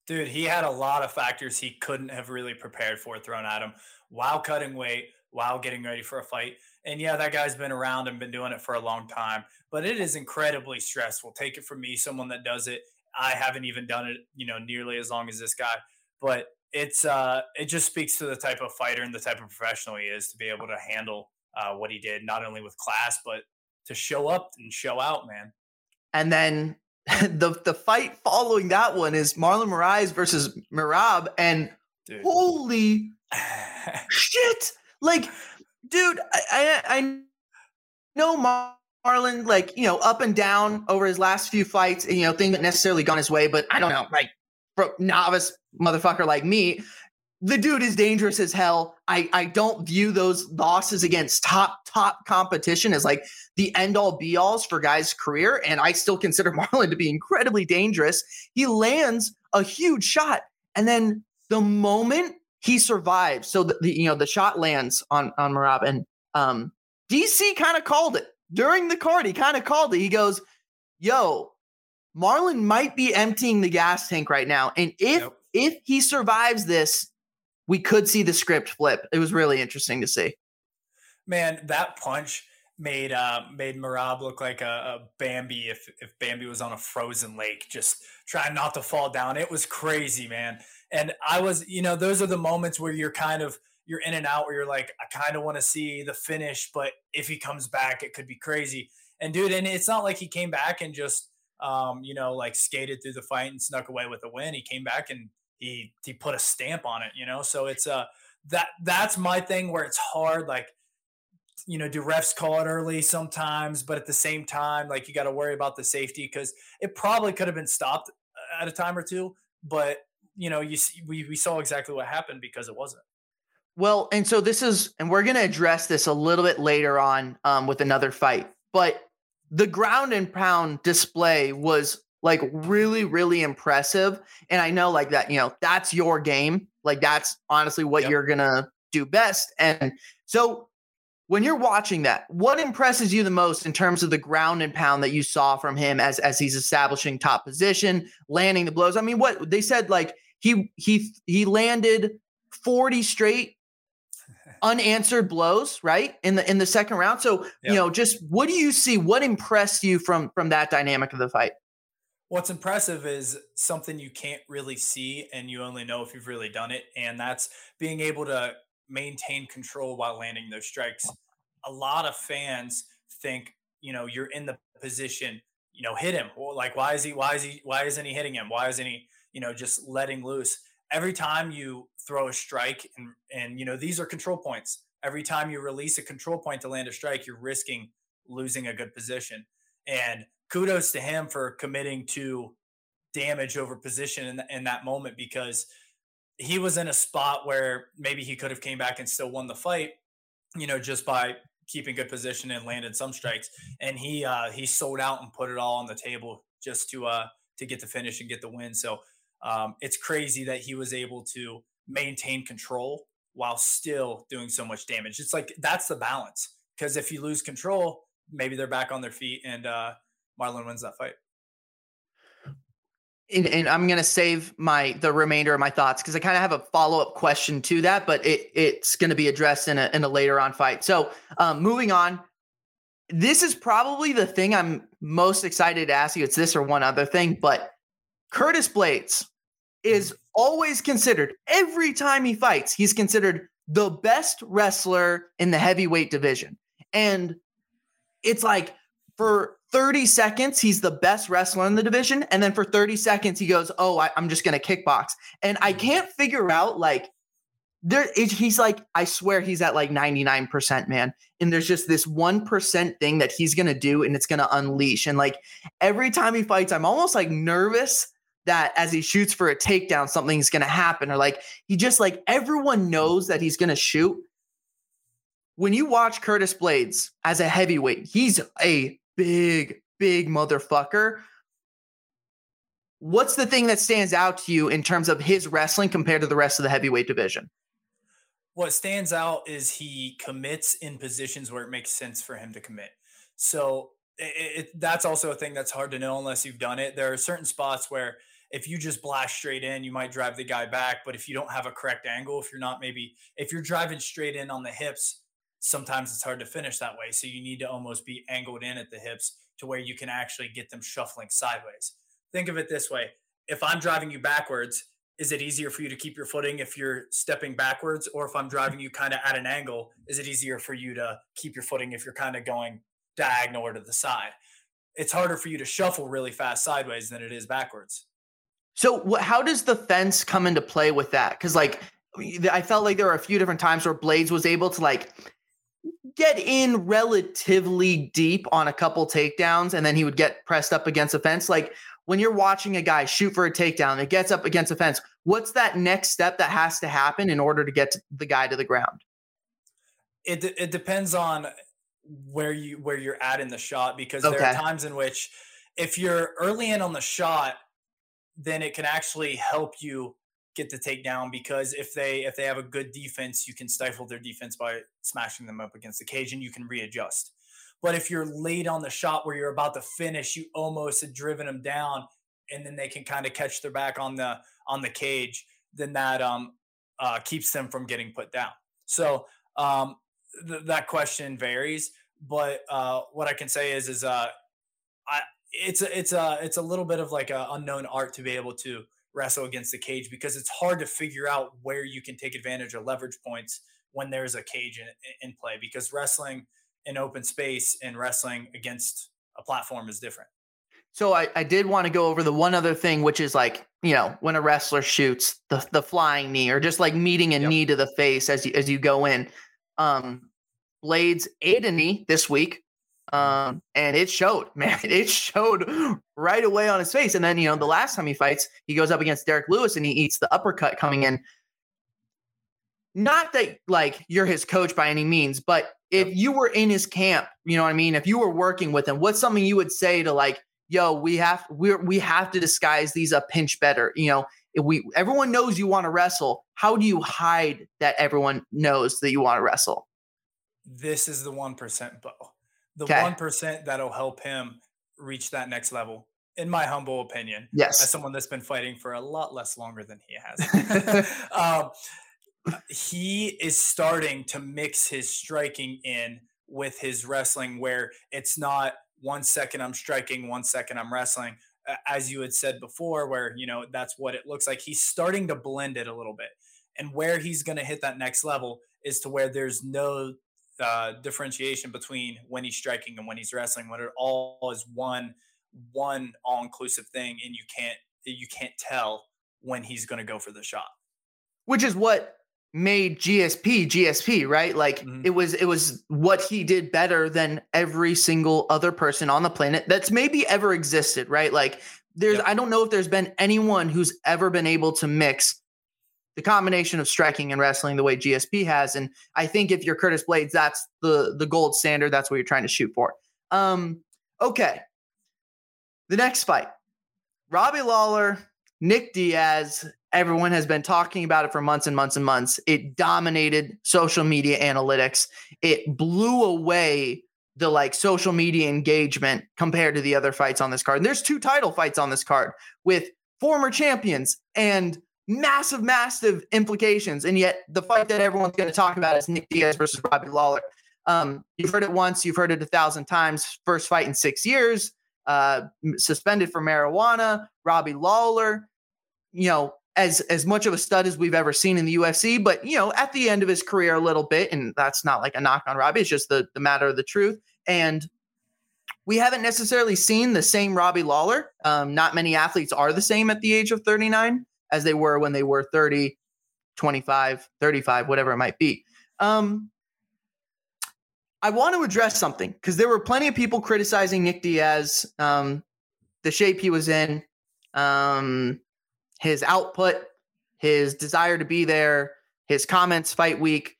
Dude, he had a lot of factors he couldn't have really prepared for thrown at him while cutting weight, while getting ready for a fight. And yeah, that guy's been around and been doing it for a long time, but it is incredibly stressful. Take it from me, someone that does it. I haven't even done it, you know, nearly as long as this guy, but it's uh it just speaks to the type of fighter and the type of professional he is to be able to handle uh, what he did, not only with class, but to show up and show out, man. And then the the fight following that one is Marlon Moraes versus Merab, and Dude. holy shit! Like dude, I, I, I know Marlon, like, you know, up and down over his last few fights, and, you know, things that necessarily gone his way, but I don't know, like, for novice motherfucker like me, the dude is dangerous as hell. I, I don't view those losses against top, top competition as like the end all be alls for guys' career. And I still consider Marlon to be incredibly dangerous. He lands a huge shot. And then the moment he survives. So the, the, you know the shot lands on on Merab, and um, DC kind of called it during the card. He kind of called it. He goes, "Yo, Marlon might be emptying the gas tank right now, and if if he survives this, we could see the script flip." It was really interesting to see. Man, that punch made uh made Merab look like a, a, Bambi if if Bambi was on a frozen lake, just trying not to fall down. It was crazy, man. And I was, you know, those are the moments where you're kind of you're in and out where you're like, I kind of want to see the finish, but if he comes back, it could be crazy. And dude, and it's not like he came back and just um, you know, like skated through the fight and snuck away with a win. He came back and he he put a stamp on it, you know. So it's uh that that's my thing where it's hard. Like, you know, do refs call it early sometimes, but at the same time, like you got to worry about the safety because it probably could have been stopped at a time or two, but you know, you see, we we saw exactly what happened because it wasn't. Well, and so this is, and we're going to address this a little bit later on um, with another fight, but the ground and pound display was like really, really impressive. And I know like that, you know, that's your game. Like that's honestly what yep. you're going to do best. And so when you're watching that, what impresses you the most in terms of the ground and pound that you saw from him as as he's establishing top position, landing the blows? I mean, what they said like he he he landed 40 straight unanswered blows, right? In the in the second round. So, you know, just what do you see? What impressed you from from that dynamic of the fight? What's impressive is something you can't really see and you only know if you've really done it. And that's being able to maintain control while landing those strikes. A lot of fans think, you know, you're in the position, you know, hit him. Well, like, why is he, why is he, why isn't he hitting him? Why isn't he, you know, just letting loose? every time you throw a strike and and you know these are control points. Every time you release a control point to land a strike you're risking losing a good position. And kudos to him for committing to damage over position in, in that moment because he was in a spot where maybe he could have came back and still won the fight you know just by keeping good position and landed some strikes. And he uh he sold out and put it all on the table just to uh to get the finish and get the win. So um, it's crazy that he was able to maintain control while still doing so much damage. It's like that's the balance. Because if you lose control, maybe they're back on their feet and uh, Marlon wins that fight. And, and I'm gonna save my the remainder of my thoughts because I kind of have a follow up question to that, but it it's gonna be addressed in a in a later on fight. So um, moving on, this is probably the thing I'm most excited to ask you. It's this or one other thing, but Curtis Blaydes is always considered every time he fights, he's considered the best wrestler in the heavyweight division. And it's like for 30 seconds, he's the best wrestler in the division. And then for 30 seconds, he goes, Oh, I, am just going to kickbox. And I can't figure out like, there is, he's like, I swear he's at like 99%, man. And there's just this 1% thing that he's going to do and it's going to unleash. And like every time he fights, I'm almost like nervous that as he shoots for a takedown, something's going to happen, or like he just like everyone knows that he's going to shoot. When you watch Curtis Blaydes as a heavyweight, he's a big, big motherfucker. What's the thing that stands out to you in terms of his wrestling compared to the rest of the heavyweight division? What stands out is he commits in positions where it makes sense for him to commit. So it, it, that's also a thing that's hard to know unless you've done it. There are certain spots where if you just blast straight in, you might drive the guy back. But if you don't have a correct angle, if you're not maybe, if you're driving straight in on the hips, sometimes it's hard to finish that way. So you need to almost be angled in at the hips to where you can actually get them shuffling sideways. Think of it this way if I'm driving you backwards, is it easier for you to keep your footing if you're stepping backwards? Or if I'm driving you kind of at an angle, is it easier for you to keep your footing if you're kind of going diagonal or to the side? It's harder for you to shuffle really fast sideways than it is backwards. So, how does the fence come into play with that? Because, like, I felt like there were a few different times where Blaydes was able to like get in relatively deep on a couple takedowns, and then he would get pressed up against a fence. Like when you're watching a guy shoot for a takedown, it gets up against a fence. What's that next step that has to happen in order to get the guy to the ground? It it depends on where you where you're at in the shot because okay. there are times in which if you're early in on the shot then it can actually help you get the takedown because if they if they have a good defense, you can stifle their defense by smashing them up against the cage and you can readjust. But if you're late on the shot where you're about to finish, you almost have driven them down, and then they can kind of catch their back on the on the cage. Then that um, uh, keeps them from getting put down. So um, th- that question varies, but uh, what I can say is is uh, I it's a, it's a it's a little bit of like an unknown art to be able to wrestle against the cage because it's hard to figure out where you can take advantage of leverage points when there's a cage in, in play because wrestling in open space and wrestling against a platform is different. So I, I did want to go over the one other thing, which is like, you know, when a wrestler shoots the, the flying knee or just like meeting a Yep. knee to the face as you as you go in. Um Blaydes ate a knee this week. Um, and it showed, man. It showed right away on his face. And then, you know, the last time he fights, he goes up against Derrick Lewis and he eats the uppercut coming in. Not that like you're his coach by any means, but if you were in his camp, you know what I mean? If you were working with him, what's something you would say to like, yo, we have we we have to disguise these a pinch better. You know, if we everyone knows you want to wrestle. How do you hide that everyone knows that you want to wrestle? This is the 1% Bo. The Okay. 1% that'll help him reach that next level, in my humble opinion. yes as someone that's been fighting for a lot less longer than he has. um, he is starting to mix his striking in with his wrestling, where it's not one second I'm striking, one second I'm wrestling. As you had said before, where you know that's what it looks like. He's starting to blend it a little bit, and where he's going to hit that next level is to where there's no uh, differentiation between when he's striking and when he's wrestling. When it all is one one all inclusive thing, and you can't you can't tell when he's going to go for the shot. Which is what made GSP GSP, right? Like Mhm. it was it was what he did better than every single other person on the planet that's maybe ever existed, right? Like there's Yep. I don't know if there's been anyone who's ever been able to mix the combination of striking and wrestling the way GSP has and I think if you're Curtis Blaydes that's the the gold standard that's what you're trying to shoot for. Um okay. The next fight. Robbie Lawler, Nick Diaz, everyone has been talking about it for months and months and months. It dominated social media analytics. It blew away the like social media engagement compared to the other fights on this card. And there's two title fights on this card with former champions and massive, massive implications. And yet the fight that everyone's going to talk about is Nick Diaz versus Robbie Lawler. Um, you've heard it once, you've heard it a thousand times. First fight in six years, uh, suspended for marijuana. Robbie Lawler, you know, as as much of a stud as we've ever seen in the UFC, but you know, at the end of his career a little bit, and that's not like a knock on Robbie, it's just the the matter of the truth. And we haven't necessarily seen the same Robbie Lawler. Um, not many athletes are the same at the age of 39 as they were when they were 30, 25, 35, whatever it might be. Um, I want to address something because there were plenty of people criticizing Nick Diaz, um, the shape he was in, um, his output, his desire to be there, his comments fight week.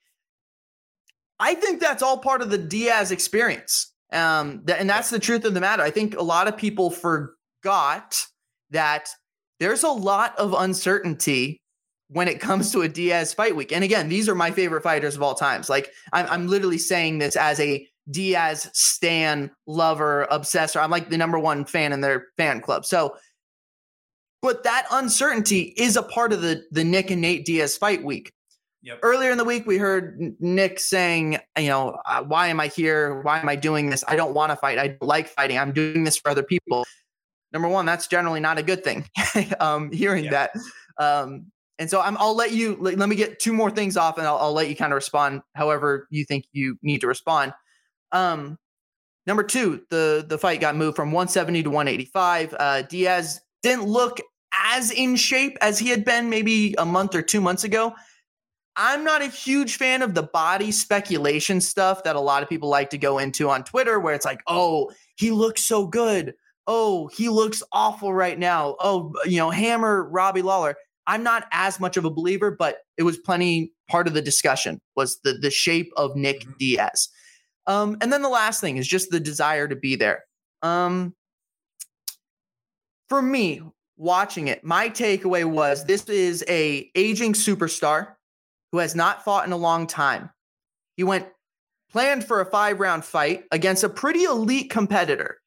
I think that's all part of the Diaz experience. Um, th- and that's the truth of the matter. I think a lot of people forgot that there's a lot of uncertainty when it comes to a Diaz fight week. And again, these are my favorite fighters of all times. Like I'm, I'm literally saying this as a Diaz stan lover obsessor. I'm like the number one fan in their fan club. So, but that uncertainty is a part of the the Nick and Nate Diaz fight week. Yep. Earlier in the week, we heard Nick saying, you know, uh, why am I here? Why am I doing this? I don't want to fight. I like fighting. I'm doing this for other people. Number one, that's generally not a good thing. um, hearing Yeah. that. Um, and so I'm, I'll let you, let, let me get two more things off and I'll, I'll let you kind of respond however you think you need to respond. Um, number two, the, the fight got moved from 170 to 185. Uh, Diaz didn't look as in shape as he had been maybe a month or two months ago. I'm not a huge fan of the body speculation stuff that a lot of people like to go into on Twitter, where it's like, oh, he looks so good. Oh, he looks awful right now. Oh, you know, hammer Robbie Lawler. I'm not as much of a believer, but it was plenty part of the discussion was the the shape of Nick Mhm. Diaz. Um, and then the last thing is just the desire to be there. Um, for me, watching it, my takeaway was this is a aging superstar who has not fought in a long time. He went planned for a five round fight against a pretty elite competitor.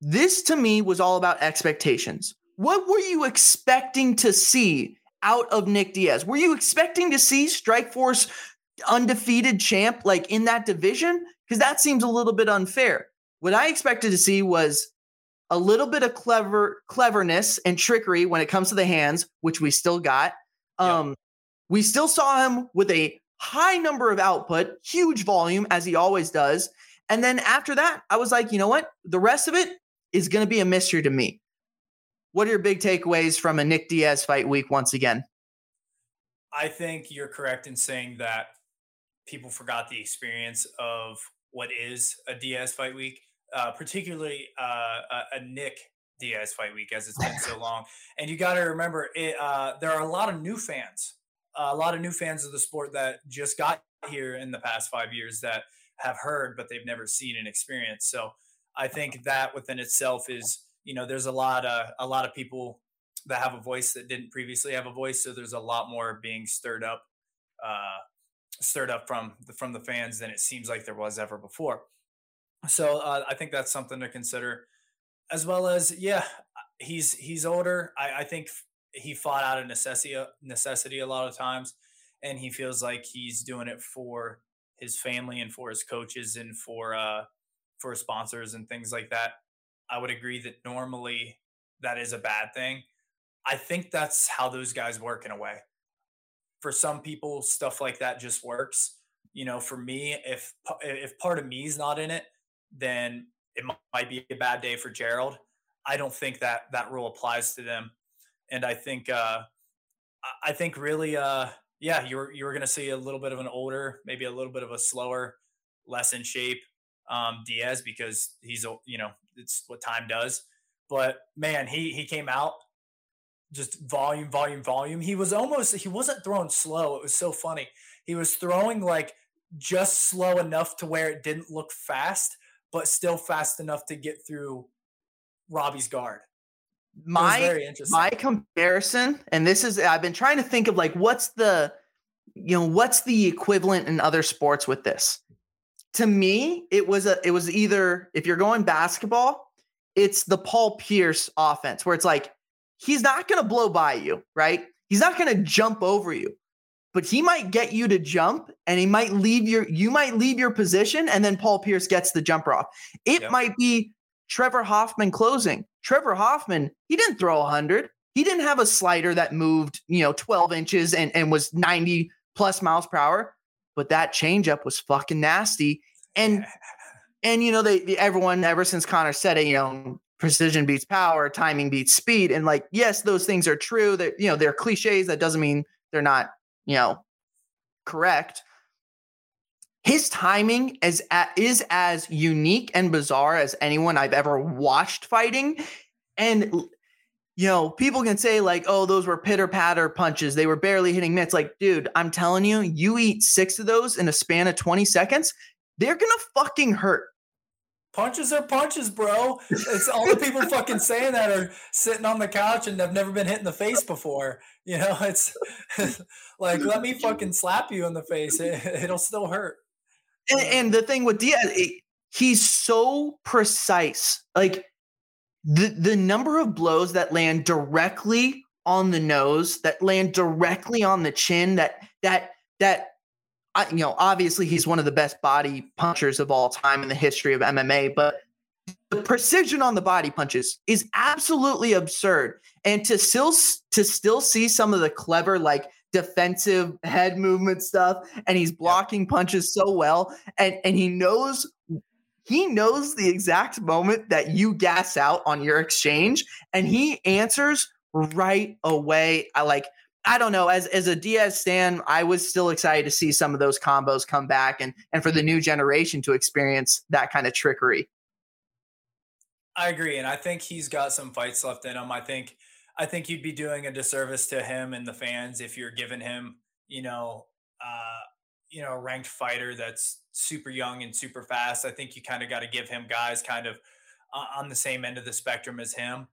This to me was all about expectations. What were you expecting to see out of Nick Diaz? Were you expecting to see Strikeforce undefeated champ like in that division? Because that seems a little bit unfair. What I expected to see was a little bit of clever cleverness and trickery when it comes to the hands, which we still got. Yeah. Um, we still saw him with a high number of output, huge volume as he always does. And then after that, I was like, you know what? The rest of it, is going to be a mystery to me. What are your big takeaways from a Nick Diaz fight week once again? I think you're correct in saying that people forgot the experience of what is a Diaz fight week, uh, particularly uh, a, a, Nick Diaz fight week, as it's been so long. And you got to remember, it, uh, there are a lot of new fans, a lot of new fans of the sport that just got here in the past five years that have heard, but they've never seen and experienced. So I think that within itself is, you know, there's a lot of a lot of people that have a voice that didn't previously have a voice. So there's a lot more being stirred up, uh, stirred up from the, from the fans than it seems like there was ever before. So uh, I think that's something to consider, as well as yeah, he's he's older. I, I think he fought out of necessity necessity a lot of times, and he feels like he's doing it for his family and for his coaches and for uh, for sponsors and things like that. I would agree that normally that is a bad thing. I think that's how those guys work in a way. For some people, stuff like that just works. You know, for me, if if part of me is not in it, then it might be a bad day for Jerald. I don't think that that rule applies to them, and I think uh, I think really, uh, yeah, you're you're going to see a little bit of an older, maybe a little bit of a slower, less in shape um, Diaz because he's you know it's what time does. But man, he he came out just volume, volume, volume. He was almost he wasn't throwing slow. It was so funny. He was throwing like just slow enough to where it didn't look fast, but still fast enough to get through Robbie's guard. My my comparison, and this is I've been trying to think of like what's the you know what's the equivalent in other sports with this. To me, it was a it was either if you're going basketball, it's the Paul Pierce offense where it's like he's not going to blow by you, right? He's not going to jump over you, but he might get you to jump and he might leave your, you might leave your position and then Paul Pierce gets the jumper off. It yep. might be Trevor Hoffman closing. Trevor Hoffman, he didn't throw 100. He didn't have a slider that moved, you know, 12 inches and, and was 90 plus miles per hour, but that changeup was fucking nasty. And, and, you know, they, everyone ever since Conor said it, you know, precision beats power, timing beats speed. And like, yes, those things are true. That you know, they're cliches. That doesn't mean they're not, you know, correct. His timing is is as unique and bizarre as anyone I've ever watched fighting. And you know, people can say like, "Oh, those were pitter patter punches. They were barely hitting mitts." Like, dude, I'm telling you, you eat six of those in a span of 20 seconds, they're gonna fucking hurt punches are punches, bro. It's all the people fucking saying that are sitting on the couch and have never been hit in the face before. You know, it's like let me fucking slap you in the face. It, will still hurt. And, and, the thing with Diaz, it, he's so precise. Like the the number of blows that land directly on the nose, that land directly on the chin, that that that I, you know, obviously he's one of the best body punchers of all time in the history of MMA, but the precision on the body punches is absolutely absurd. And to still to still see some of the clever like defensive head movement stuff, and he's blocking punches so well, and and he knows he knows the exact moment that you gas out on your exchange, and he answers right away. I like I don't know. As as a Diaz stan, I was still excited to see some of those combos come back and and for the new generation to experience that kind of trickery. I agree, and I think he's got some fights left in him. I think I think you'd be doing a disservice to him and the fans if you're giving him, you know, uh, you know, ranked fighter that's super young and super fast. I think you kind of got to give him guys kind of uh, on the same end of the spectrum as him.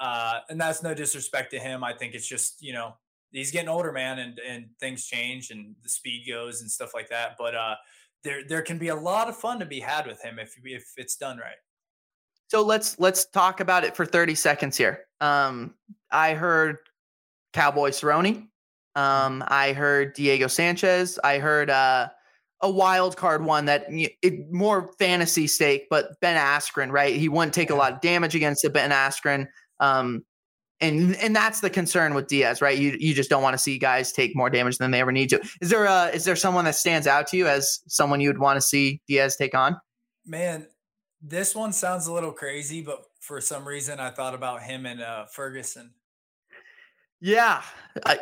Uh, and that's no disrespect to him. I think it's just you know he's getting older, man, and and things change and the speed goes and stuff like that. But uh, there there can be a lot of fun to be had with him if if it's done right. So let's let's talk about it for 30 seconds here. Um, I heard Cowboy Cerrone. Mm-hmm. Um, I heard Diego Sanchez. I heard uh, a wild card one that it, more fantasy stake, but Ben Askren, right? He wouldn't take a lot of damage against it. Ben Askren. Um, and and that's the concern with Diaz, right? You you just don't want to see guys take more damage than they ever need to. Is there a is there someone that stands out to you as someone you would want to see Diaz take on? Man, This one sounds a little crazy, but for some reason I thought about him and uh, Ferguson. Yeah. I,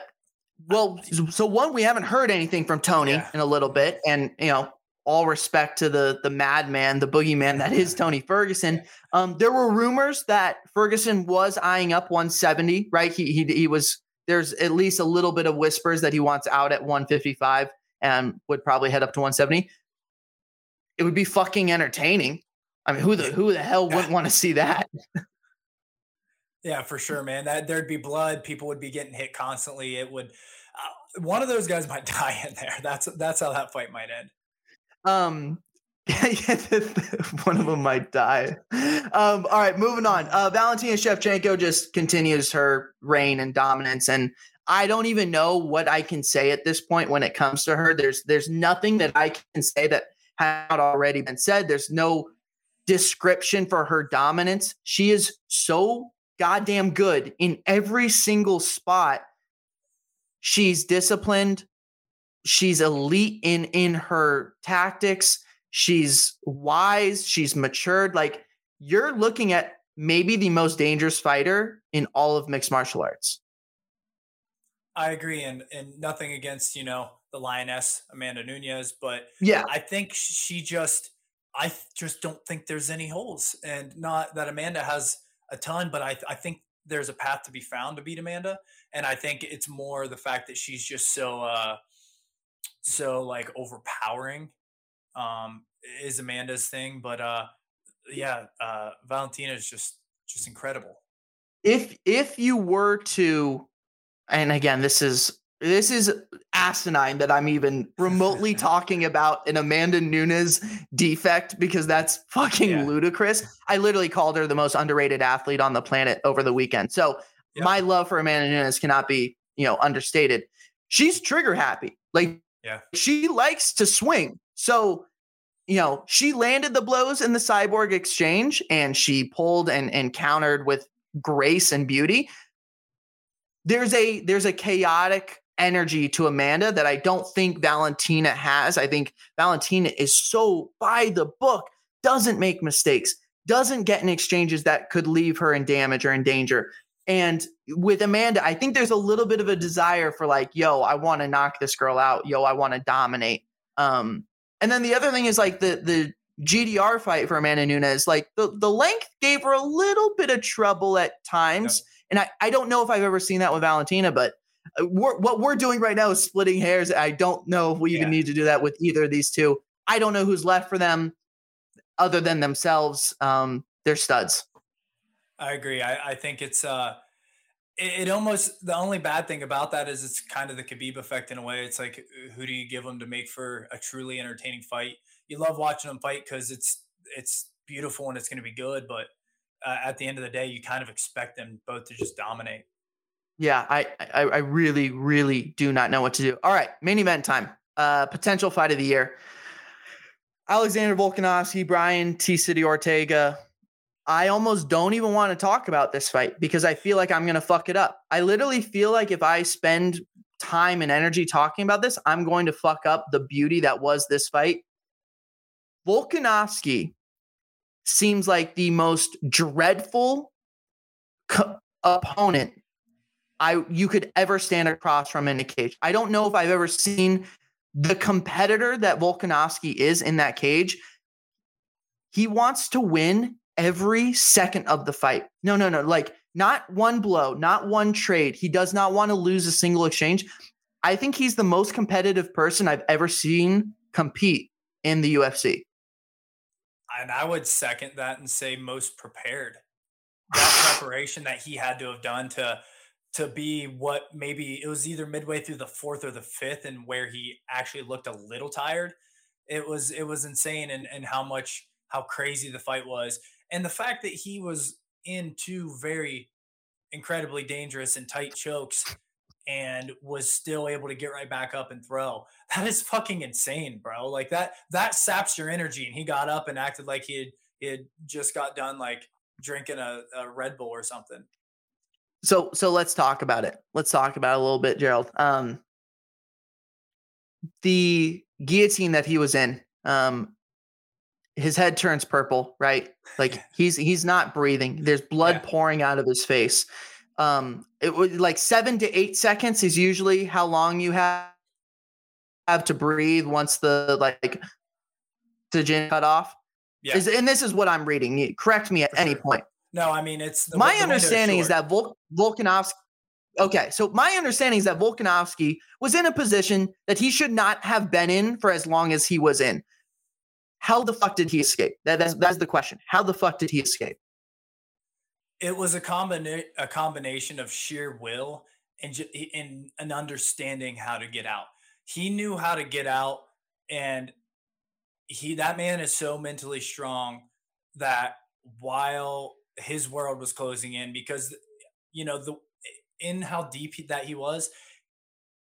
well, so one, we haven't heard anything from Tony yeah. in a little bit, and you know, all respect to the the madman, the boogeyman that is Tony Ferguson. Um, there were rumors that Ferguson was eyeing up 170, right? He he he was. There's at least a little bit of whispers that he wants out at 155 and would probably head up to 170. It would be fucking entertaining. I mean, who the who the hell wouldn't want to see that? Yeah, for sure, man. That there'd be blood. People would be getting hit constantly. It would. Uh, one of those guys might die in there. That's that's how that fight might end. Um, yeah, one of them might die. Um, all right, moving on. Uh, Valentina Shevchenko just continues her reign and dominance, and I don't even know what I can say at this point when it comes to her. There's there's nothing that I can say that has not already been said. There's no description for her dominance. She is so goddamn good in every single spot. She's disciplined. She's elite in in her tactics. She's wise. She's matured. Like you're looking at maybe the most dangerous fighter in all of mixed martial arts. I agree, and and nothing against you know the lioness Amanda Nunes, but yeah, I think she just I just don't think there's any holes, and not that Amanda has a ton, but I, I think there's a path to be found to beat Amanda. And I think it's more the fact that she's just so, uh, so like overpowering, um, is Amanda's thing. But, uh, yeah, uh, Valentina is just, just incredible. If, if you were to, and again, this is this is asinine that I'm even remotely talking about an Amanda Nunes defect because that's fucking yeah. ludicrous. I literally called her the most underrated athlete on the planet over the weekend. So yep. my love for Amanda Nunes cannot be, you know, understated. She's trigger happy. Like yeah. she likes to swing. So, you know, she landed the blows in the cyborg exchange and she pulled and and countered with grace and beauty. There's a there's a chaotic energy to Amanda that I don't think Valentina has. I think Valentina is so by the book, doesn't make mistakes, doesn't get in exchanges that could leave her in damage or in danger. And with Amanda, I think there's a little bit of a desire for like, yo, I want to knock this girl out. Yo, I want to dominate. Um, and then the other thing is like the the GDR fight for Amanda Nunes, like the, the length gave her a little bit of trouble at times. Yep. And I, I don't know if I've ever seen that with Valentina, but we're, what we're doing right now is splitting hairs. I don't know if we yeah. even need to do that with either of these two. I don't know who's left for them other than themselves. Um, they're studs. I agree. I, I think it's uh, it, it, almost the only bad thing about that is it's kind of the Khabib effect in a way. It's like uh, who do you give them to make for a truly entertaining fight? You love watching them fight because it's it's beautiful and it's going to be good, but uh, at the end of the day, you kind of expect them both to just dominate. Yeah, I, I, I really, really do not know what to do. All right, main event time. Uh, potential fight of the year. Alexander Volkanovski, Brian T. City Ortega. I almost don't even want to talk about this fight because I feel like I'm going to fuck it up. I literally feel like if I spend time and energy talking about this, I'm going to fuck up the beauty that was this fight. Volkanovski seems like the most dreadful co- opponent I you could ever stand across from in a cage. I don't know if I've ever seen the competitor that Volkanovski is in that cage. He wants to win every second of the fight. No, no, no. Like not one blow, not one trade. He does not want to lose a single exchange. I think he's the most competitive person I've ever seen compete in the UFC. And I would second that and say most prepared. That preparation that he had to have done to to be what maybe it was either midway through the fourth or the fifth and where he actually looked a little tired. It was it was insane and and how much how crazy the fight was. And the fact that he was in two very incredibly dangerous and tight chokes and was still able to get right back up and throw that is fucking insane bro. Like that that saps your energy. And he got up and acted like he had, he had just got done like drinking a, a red bull or something so so let's talk about it. Let's talk about it a little bit, Jerald. Um, the guillotine that he was in. Um, his head turns purple, right? Like he's he's not breathing. There's blood Yeah. pouring out of his face. Um, it was like seven to eight seconds is usually how long you have have to breathe once the like oxygen cut off. Yeah. Is, and this is what I'm reading. Correct me at For any sure. point. No, I mean it's the, my the understanding is that Vul- Volkanovski. Okay, so my understanding is that Volkanovski was in a position that he should not have been in for as long as he was in. How the fuck did he escape? That, that's that's the question. How the fuck did he escape? it was a combina- a combination of sheer will and ju- and an understanding how to get out. He knew how to get out, and he that man is so mentally strong that while his world was closing in, because you know the in how deep that he was.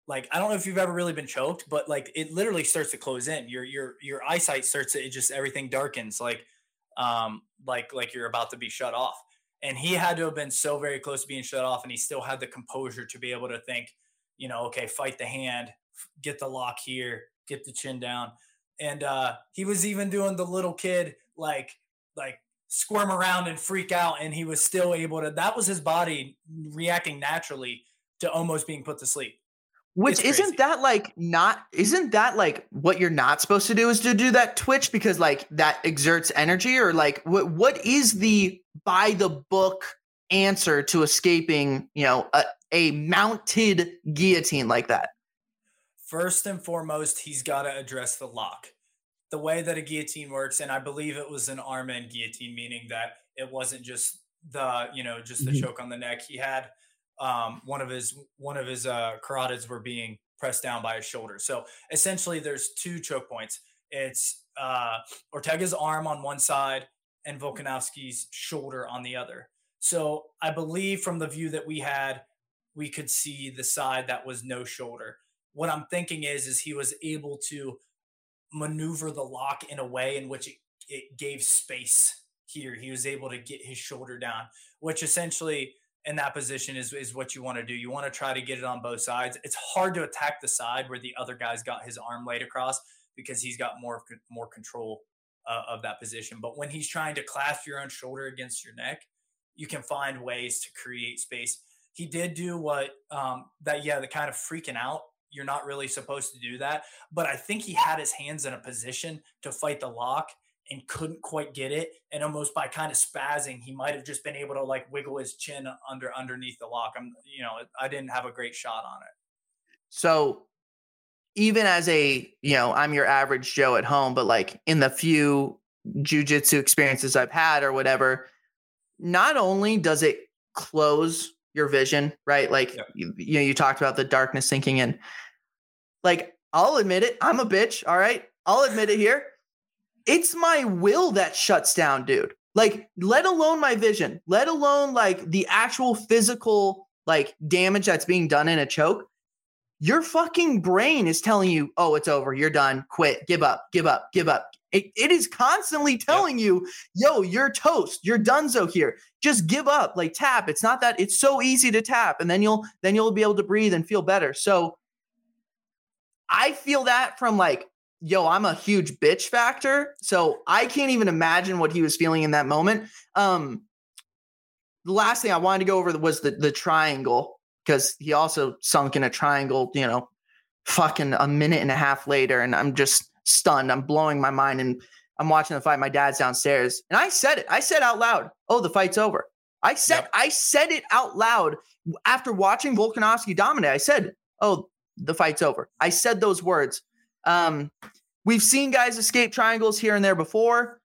Like I don't know if you've ever really been choked, but like it literally starts to close in. Your your your eyesight starts to it just everything darkens like um like like you're about to be shut off and he had to have been so very close to being shut off and he still had the composure to be able to think you know okay fight the hand get the lock here get the chin down and uh he was even doing the little kid like like squirm around and freak out and he was still able to that was his body reacting naturally to almost being put to sleep. Which It's isn't that like not isn't that like what you're not supposed to do is to do that twitch because like that exerts energy? Or like what what is the by the book answer to escaping you know a, a mounted guillotine like that? First and foremost, he's got to address the lock. The way that a guillotine works, and I believe it was an arm-in guillotine, meaning that it wasn't just the, you know, just the Mhm. choke on the neck. He had um, one of his one of his uh, carotids were being pressed down by his shoulder. So essentially, there's two choke points. It's uh, Ortega's arm on one side and Volkanovski's shoulder on the other. So I believe from the view that we had, we could see the side that was no shoulder what I'm thinking is is he was able to maneuver the lock in a way in which it, it gave space here. He was able to get his shoulder down, which essentially in that position is is what you want to do. You want to try to get it on both sides. It's hard to attack the side where the other guy's got his arm laid across because he's got more more control uh, of that position. But when he's trying to clasp your own shoulder against your neck, you can find ways to create space. He did do what um, that yeah, the kind of freaking out you're not really supposed to do that. But I think he had his hands in a position to fight the lock and couldn't quite get it. And almost by kind of spazzing, he might have just been able to like wiggle his chin under underneath the lock. I'm, you know, I didn't have a great shot on it. So even as a, you know, I'm your average Joe at home, but like in the few jujitsu experiences I've had or whatever, not only does it close your vision, right? Like Yep. you, you know, you talked about the darkness sinking in. Like, I'll admit it, I'm a bitch. All right. I'll admit it here. It's my will that shuts down, dude. Like, let alone my vision, let alone like the actual physical like damage that's being done in a choke your fucking brain is telling you, oh, it's over, you're done, quit, give up, give up, give up. It, it is constantly telling you, yo, you're toast, you're donezo here. Just give up, like tap. It's not that it's so easy to tap, and then you'll then you'll be able to breathe and feel better. So I feel that from like, yo, I'm a huge bitch factor. So I can't even imagine what he was feeling in that moment. Um, the last thing I wanted to go over was the the triangle because he also sunk in a triangle, you know, fucking a minute and a half later. And I'm just stunned. I'm blowing my mind. And I'm watching the fight. My dad's downstairs. And I said it. I said out loud, oh, the fight's over. I said, Yep. I said it out loud after watching Volkanovski dominate. I said, oh, the fight's over. I said those words. Um, we've seen guys escape triangles here and there before.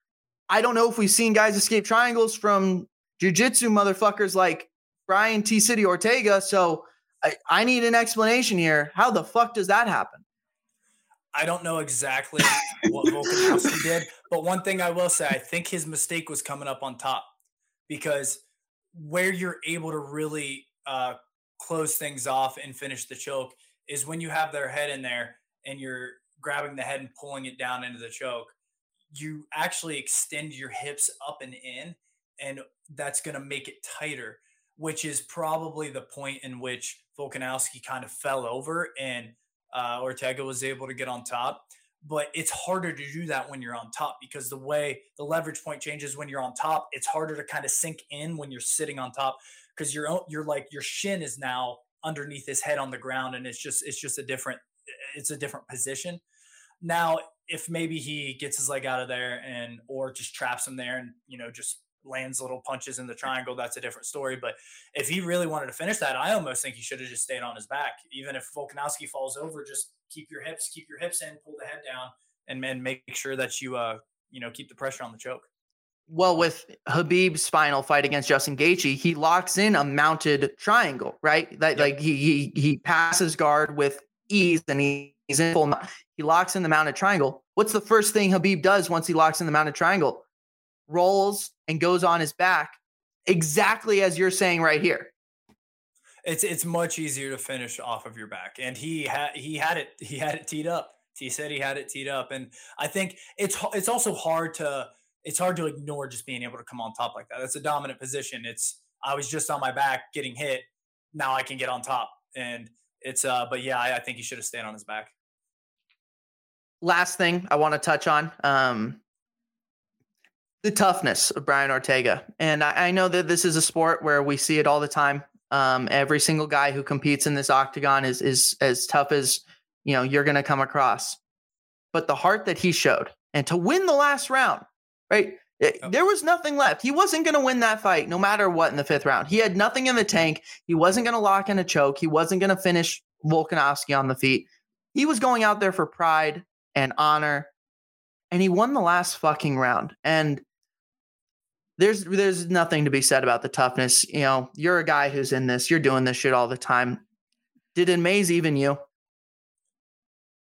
I don't know if we've seen guys escape triangles from jujitsu motherfuckers like Brian T. City Ortega. So I, I need an explanation here. How the fuck does that happen? I don't know exactly what Volkanovski did, but one thing I will say, I think his mistake was coming up on top because where you're able to really uh, close things off and finish the choke is when you have their head in there and you're grabbing the head and pulling it down into the choke. You actually extend your hips up and in, and that's going to make it tighter, which is probably the point in which Volkanovski kind of fell over and uh, Ortega was able to get on top. but it's harder to do that when you're on top because the way the leverage point changes when you're on top, it's harder to kind of sink in when you're sitting on top because you're you're like your shin is now underneath his head on the ground and it's just it's just a different it's a different position. Now, if maybe he gets his leg out of there and or just traps him there and you know just lands little punches in the triangle, that's a different story. But if he really wanted to finish that, I almost think he should have just stayed on his back. Even if Volkanovski falls over, just keep your hips, keep your hips in, pull the head down, and then make sure that you uh you know keep the pressure on the choke. Well, with Khabib's final fight against Justin Gaethje, he locks in a mounted triangle, right? That yep. like he he he passes guard with ease, and he, he's in full. He locks in the mounted triangle. What's the first thing Khabib does once he locks in the mounted triangle? Rolls and goes on his back, exactly as you're saying right here. It's it's much easier to finish off of your back, and he had he had it he had it teed up. He said he had it teed up, and I think it's it's also hard to it's hard to ignore just being able to come on top like that. That's a dominant position. It's I was just on my back getting hit. Now I can get on top, and it's uh. But yeah, I, I think he should have stayed on his back. Last thing I want to touch on. Um, the toughness of Brian Ortega. And I, I, know that this is a sport where we see it all the time. Um, every single guy who competes in this octagon is is as tough as you know you're going to come across. But the heart that he showed, and to win the last round, right? It. There was nothing left. He wasn't going to win that fight no matter what in the fifth round. He had nothing in the tank. He wasn't going to lock in a choke. He wasn't going to finish Volkanovski on the feet. He was going out there for pride and honor. And he won the last fucking round. And there's there's nothing to be said about the toughness. You know, you're a guy who's in this. You're doing this shit all the time. Did it amaze even you?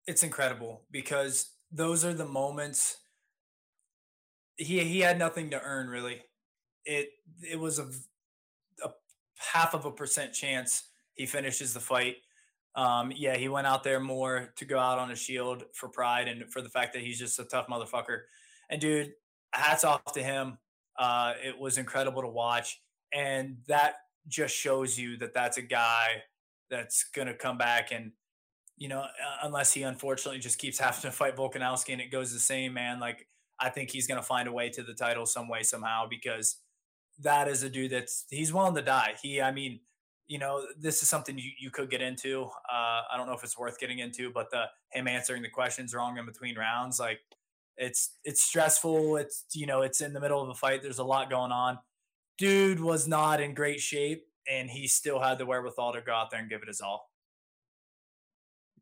It's incredible because those are the moments he he had nothing to earn really. It it was a, a half of a percent chance he finishes the fight. Um, yeah, he went out there more to go out on a shield for pride and for the fact that he's just a tough motherfucker. And dude, hats off to him. Uh, it was incredible to watch, and that just shows you that that's a guy that's gonna come back and you know, unless he unfortunately just keeps having to fight Volkanovski and it goes the same, man. Like I think he's going to find a way to the title some way somehow because that is a dude that's he's willing to die. He, I mean, you know, this is something you, you could get into. Uh, I don't know if it's worth getting into, but the him answering the questions wrong in between rounds, like it's it's stressful. It's you know, it's in the middle of a fight. There's a lot going on. Dude was not in great shape, and he still had the wherewithal to go out there and give it his all.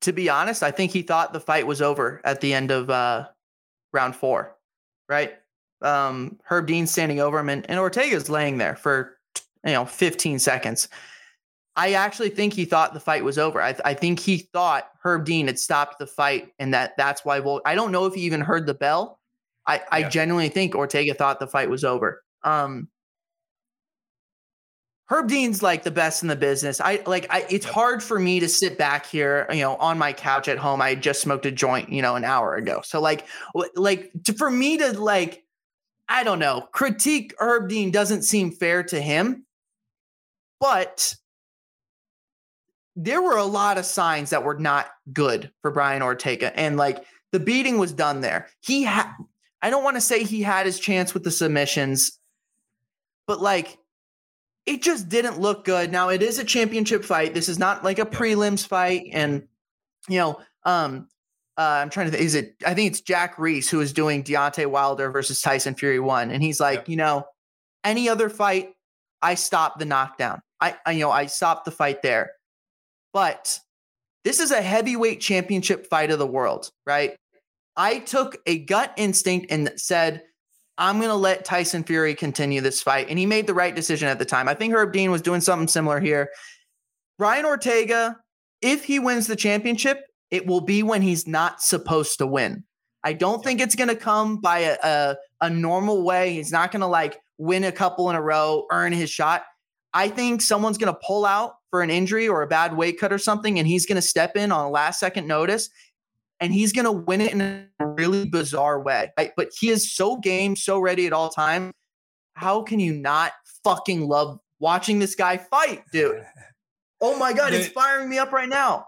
To be honest, I think he thought the fight was over at the end of uh, round four right? Um, Herb Dean standing over him, and, and Ortega's laying there for you know 15 seconds. I actually think he thought the fight was over. I, I think he thought Herb Dean had stopped the fight, and that that's why. Vol- I don't know if he even heard the bell. I, I genuinely think Ortega thought the fight was over. Um, Herb Dean's like the best in the business. I like I it's hard for me to sit back here, you know, on my couch at home. I just smoked a joint, you know, an hour ago. So like like to, for me to like I don't know, critique Herb Dean doesn't seem fair to him. But there were a lot of signs that were not good for Brian Ortega and like the beating was done there. He had I don't want to say he had his chance with the submissions, but like it just didn't look good. Now it is a championship fight. This is not like a prelims fight, and you know, um, uh, I'm trying to think. Is it? I think it's Jack Reiss who is doing Deontay Wilder versus Tyson Fury one, and he's like, you know, any other fight, I stop the knockdown. I, I, you know, I stop the fight there. But this is a heavyweight championship fight of the world, right? I took a gut instinct and said I'm going to let Tyson Fury continue this fight. And he made the right decision at the time. I think Herb Dean was doing something similar here. Brian Ortega, if he wins the championship, it will be when he's not supposed to win. I don't think it's going to come by a, a, a normal way. He's not going to like win a couple in a row, earn his shot. I think someone's going to pull out for an injury or a bad weight cut or something, and he's going to step in on a last second notice and he's going to win it in a really bizarre way. Right? But he is so game, so ready at all times. How can you not fucking love watching this guy fight, dude? Oh my god, it's firing me up right now.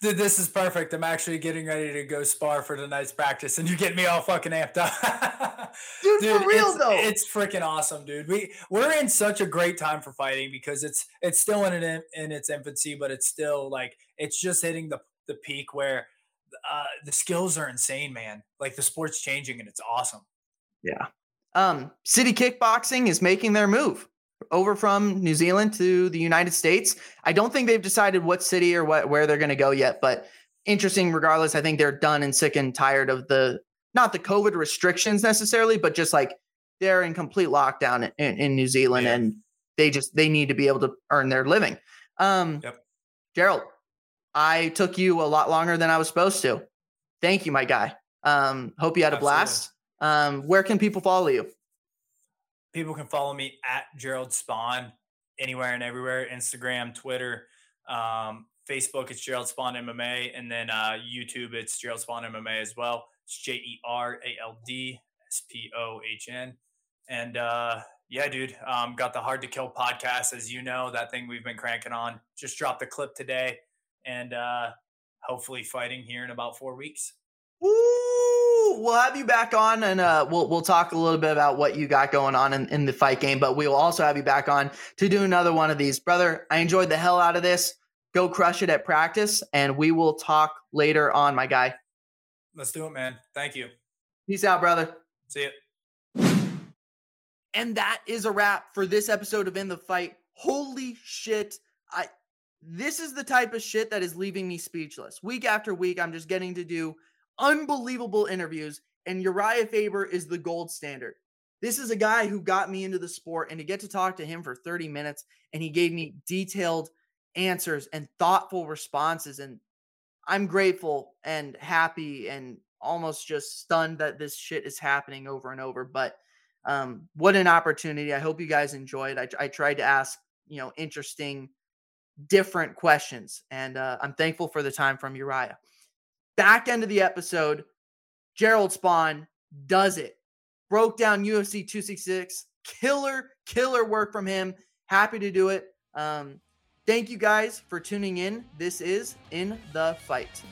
Dude, this is perfect. I'm actually getting ready to go spar for tonight's practice, and you get me all fucking amped up. dude, dude, for real it's, though. It's freaking awesome, dude. We we're in such a great time for fighting because it's it's still in an, in its infancy, but it's still like it's just hitting the the peak where uh, the skills are insane, man. Like the sport's changing and it's awesome. Yeah. Um, City Kickboxing is making their move over from New Zealand to the United States. I don't think they've decided what city or what where they're going to go yet, but interesting regardless. I think they're done and sick and tired of the not the COVID restrictions necessarily, but just like they're in complete lockdown in, in New Zealand yeah. and they just they need to be able to earn their living. Um yep. Jerald, I took you a lot longer than I was supposed to. Thank you, my guy. Um, hope you had a Absolutely. blast. Um, where can people follow you? People can follow me at Jerald Spohn anywhere and everywhere Instagram, Twitter, um, Facebook, it's Jerald Spohn MMA. And then uh, YouTube, it's Jerald Spohn MMA as well. It's J E R A L D S P O H N. And uh, yeah, dude, um, got the Hard to Kill podcast. As you know, that thing we've been cranking on. Just dropped a clip today and uh, hopefully fighting here in about four weeks. Woo! We'll have you back on, and uh, we'll we'll talk a little bit about what you got going on in, in the fight game. But we will also have you back on to do another one of these, brother. I enjoyed the hell out of this. Go crush it at practice, and we will talk later on, my guy. Let's do it, man. Thank you. Peace out, brother. See you. And that is a wrap for this episode of In the Fight. Holy shit. I this is the type of shit that is leaving me speechless. Week after week, I'm just getting to do unbelievable interviews, and Urijah Faber is the gold standard. This is a guy who got me into the sport, and to get to talk to him for 30 minutes, and he gave me detailed answers and thoughtful responses. And I'm grateful and happy and almost just stunned that this shit is happening over and over. But um, what an opportunity. I hope you guys enjoyed. I, I tried to ask, you know, interesting different questions. And uh, I'm thankful for the time from Urijah. Back end of the episode, Jerald Spohn does it. Broke down UFC 266. Killer, killer work from him. Happy to do it. Um, thank you guys for tuning in. This is In the Fight.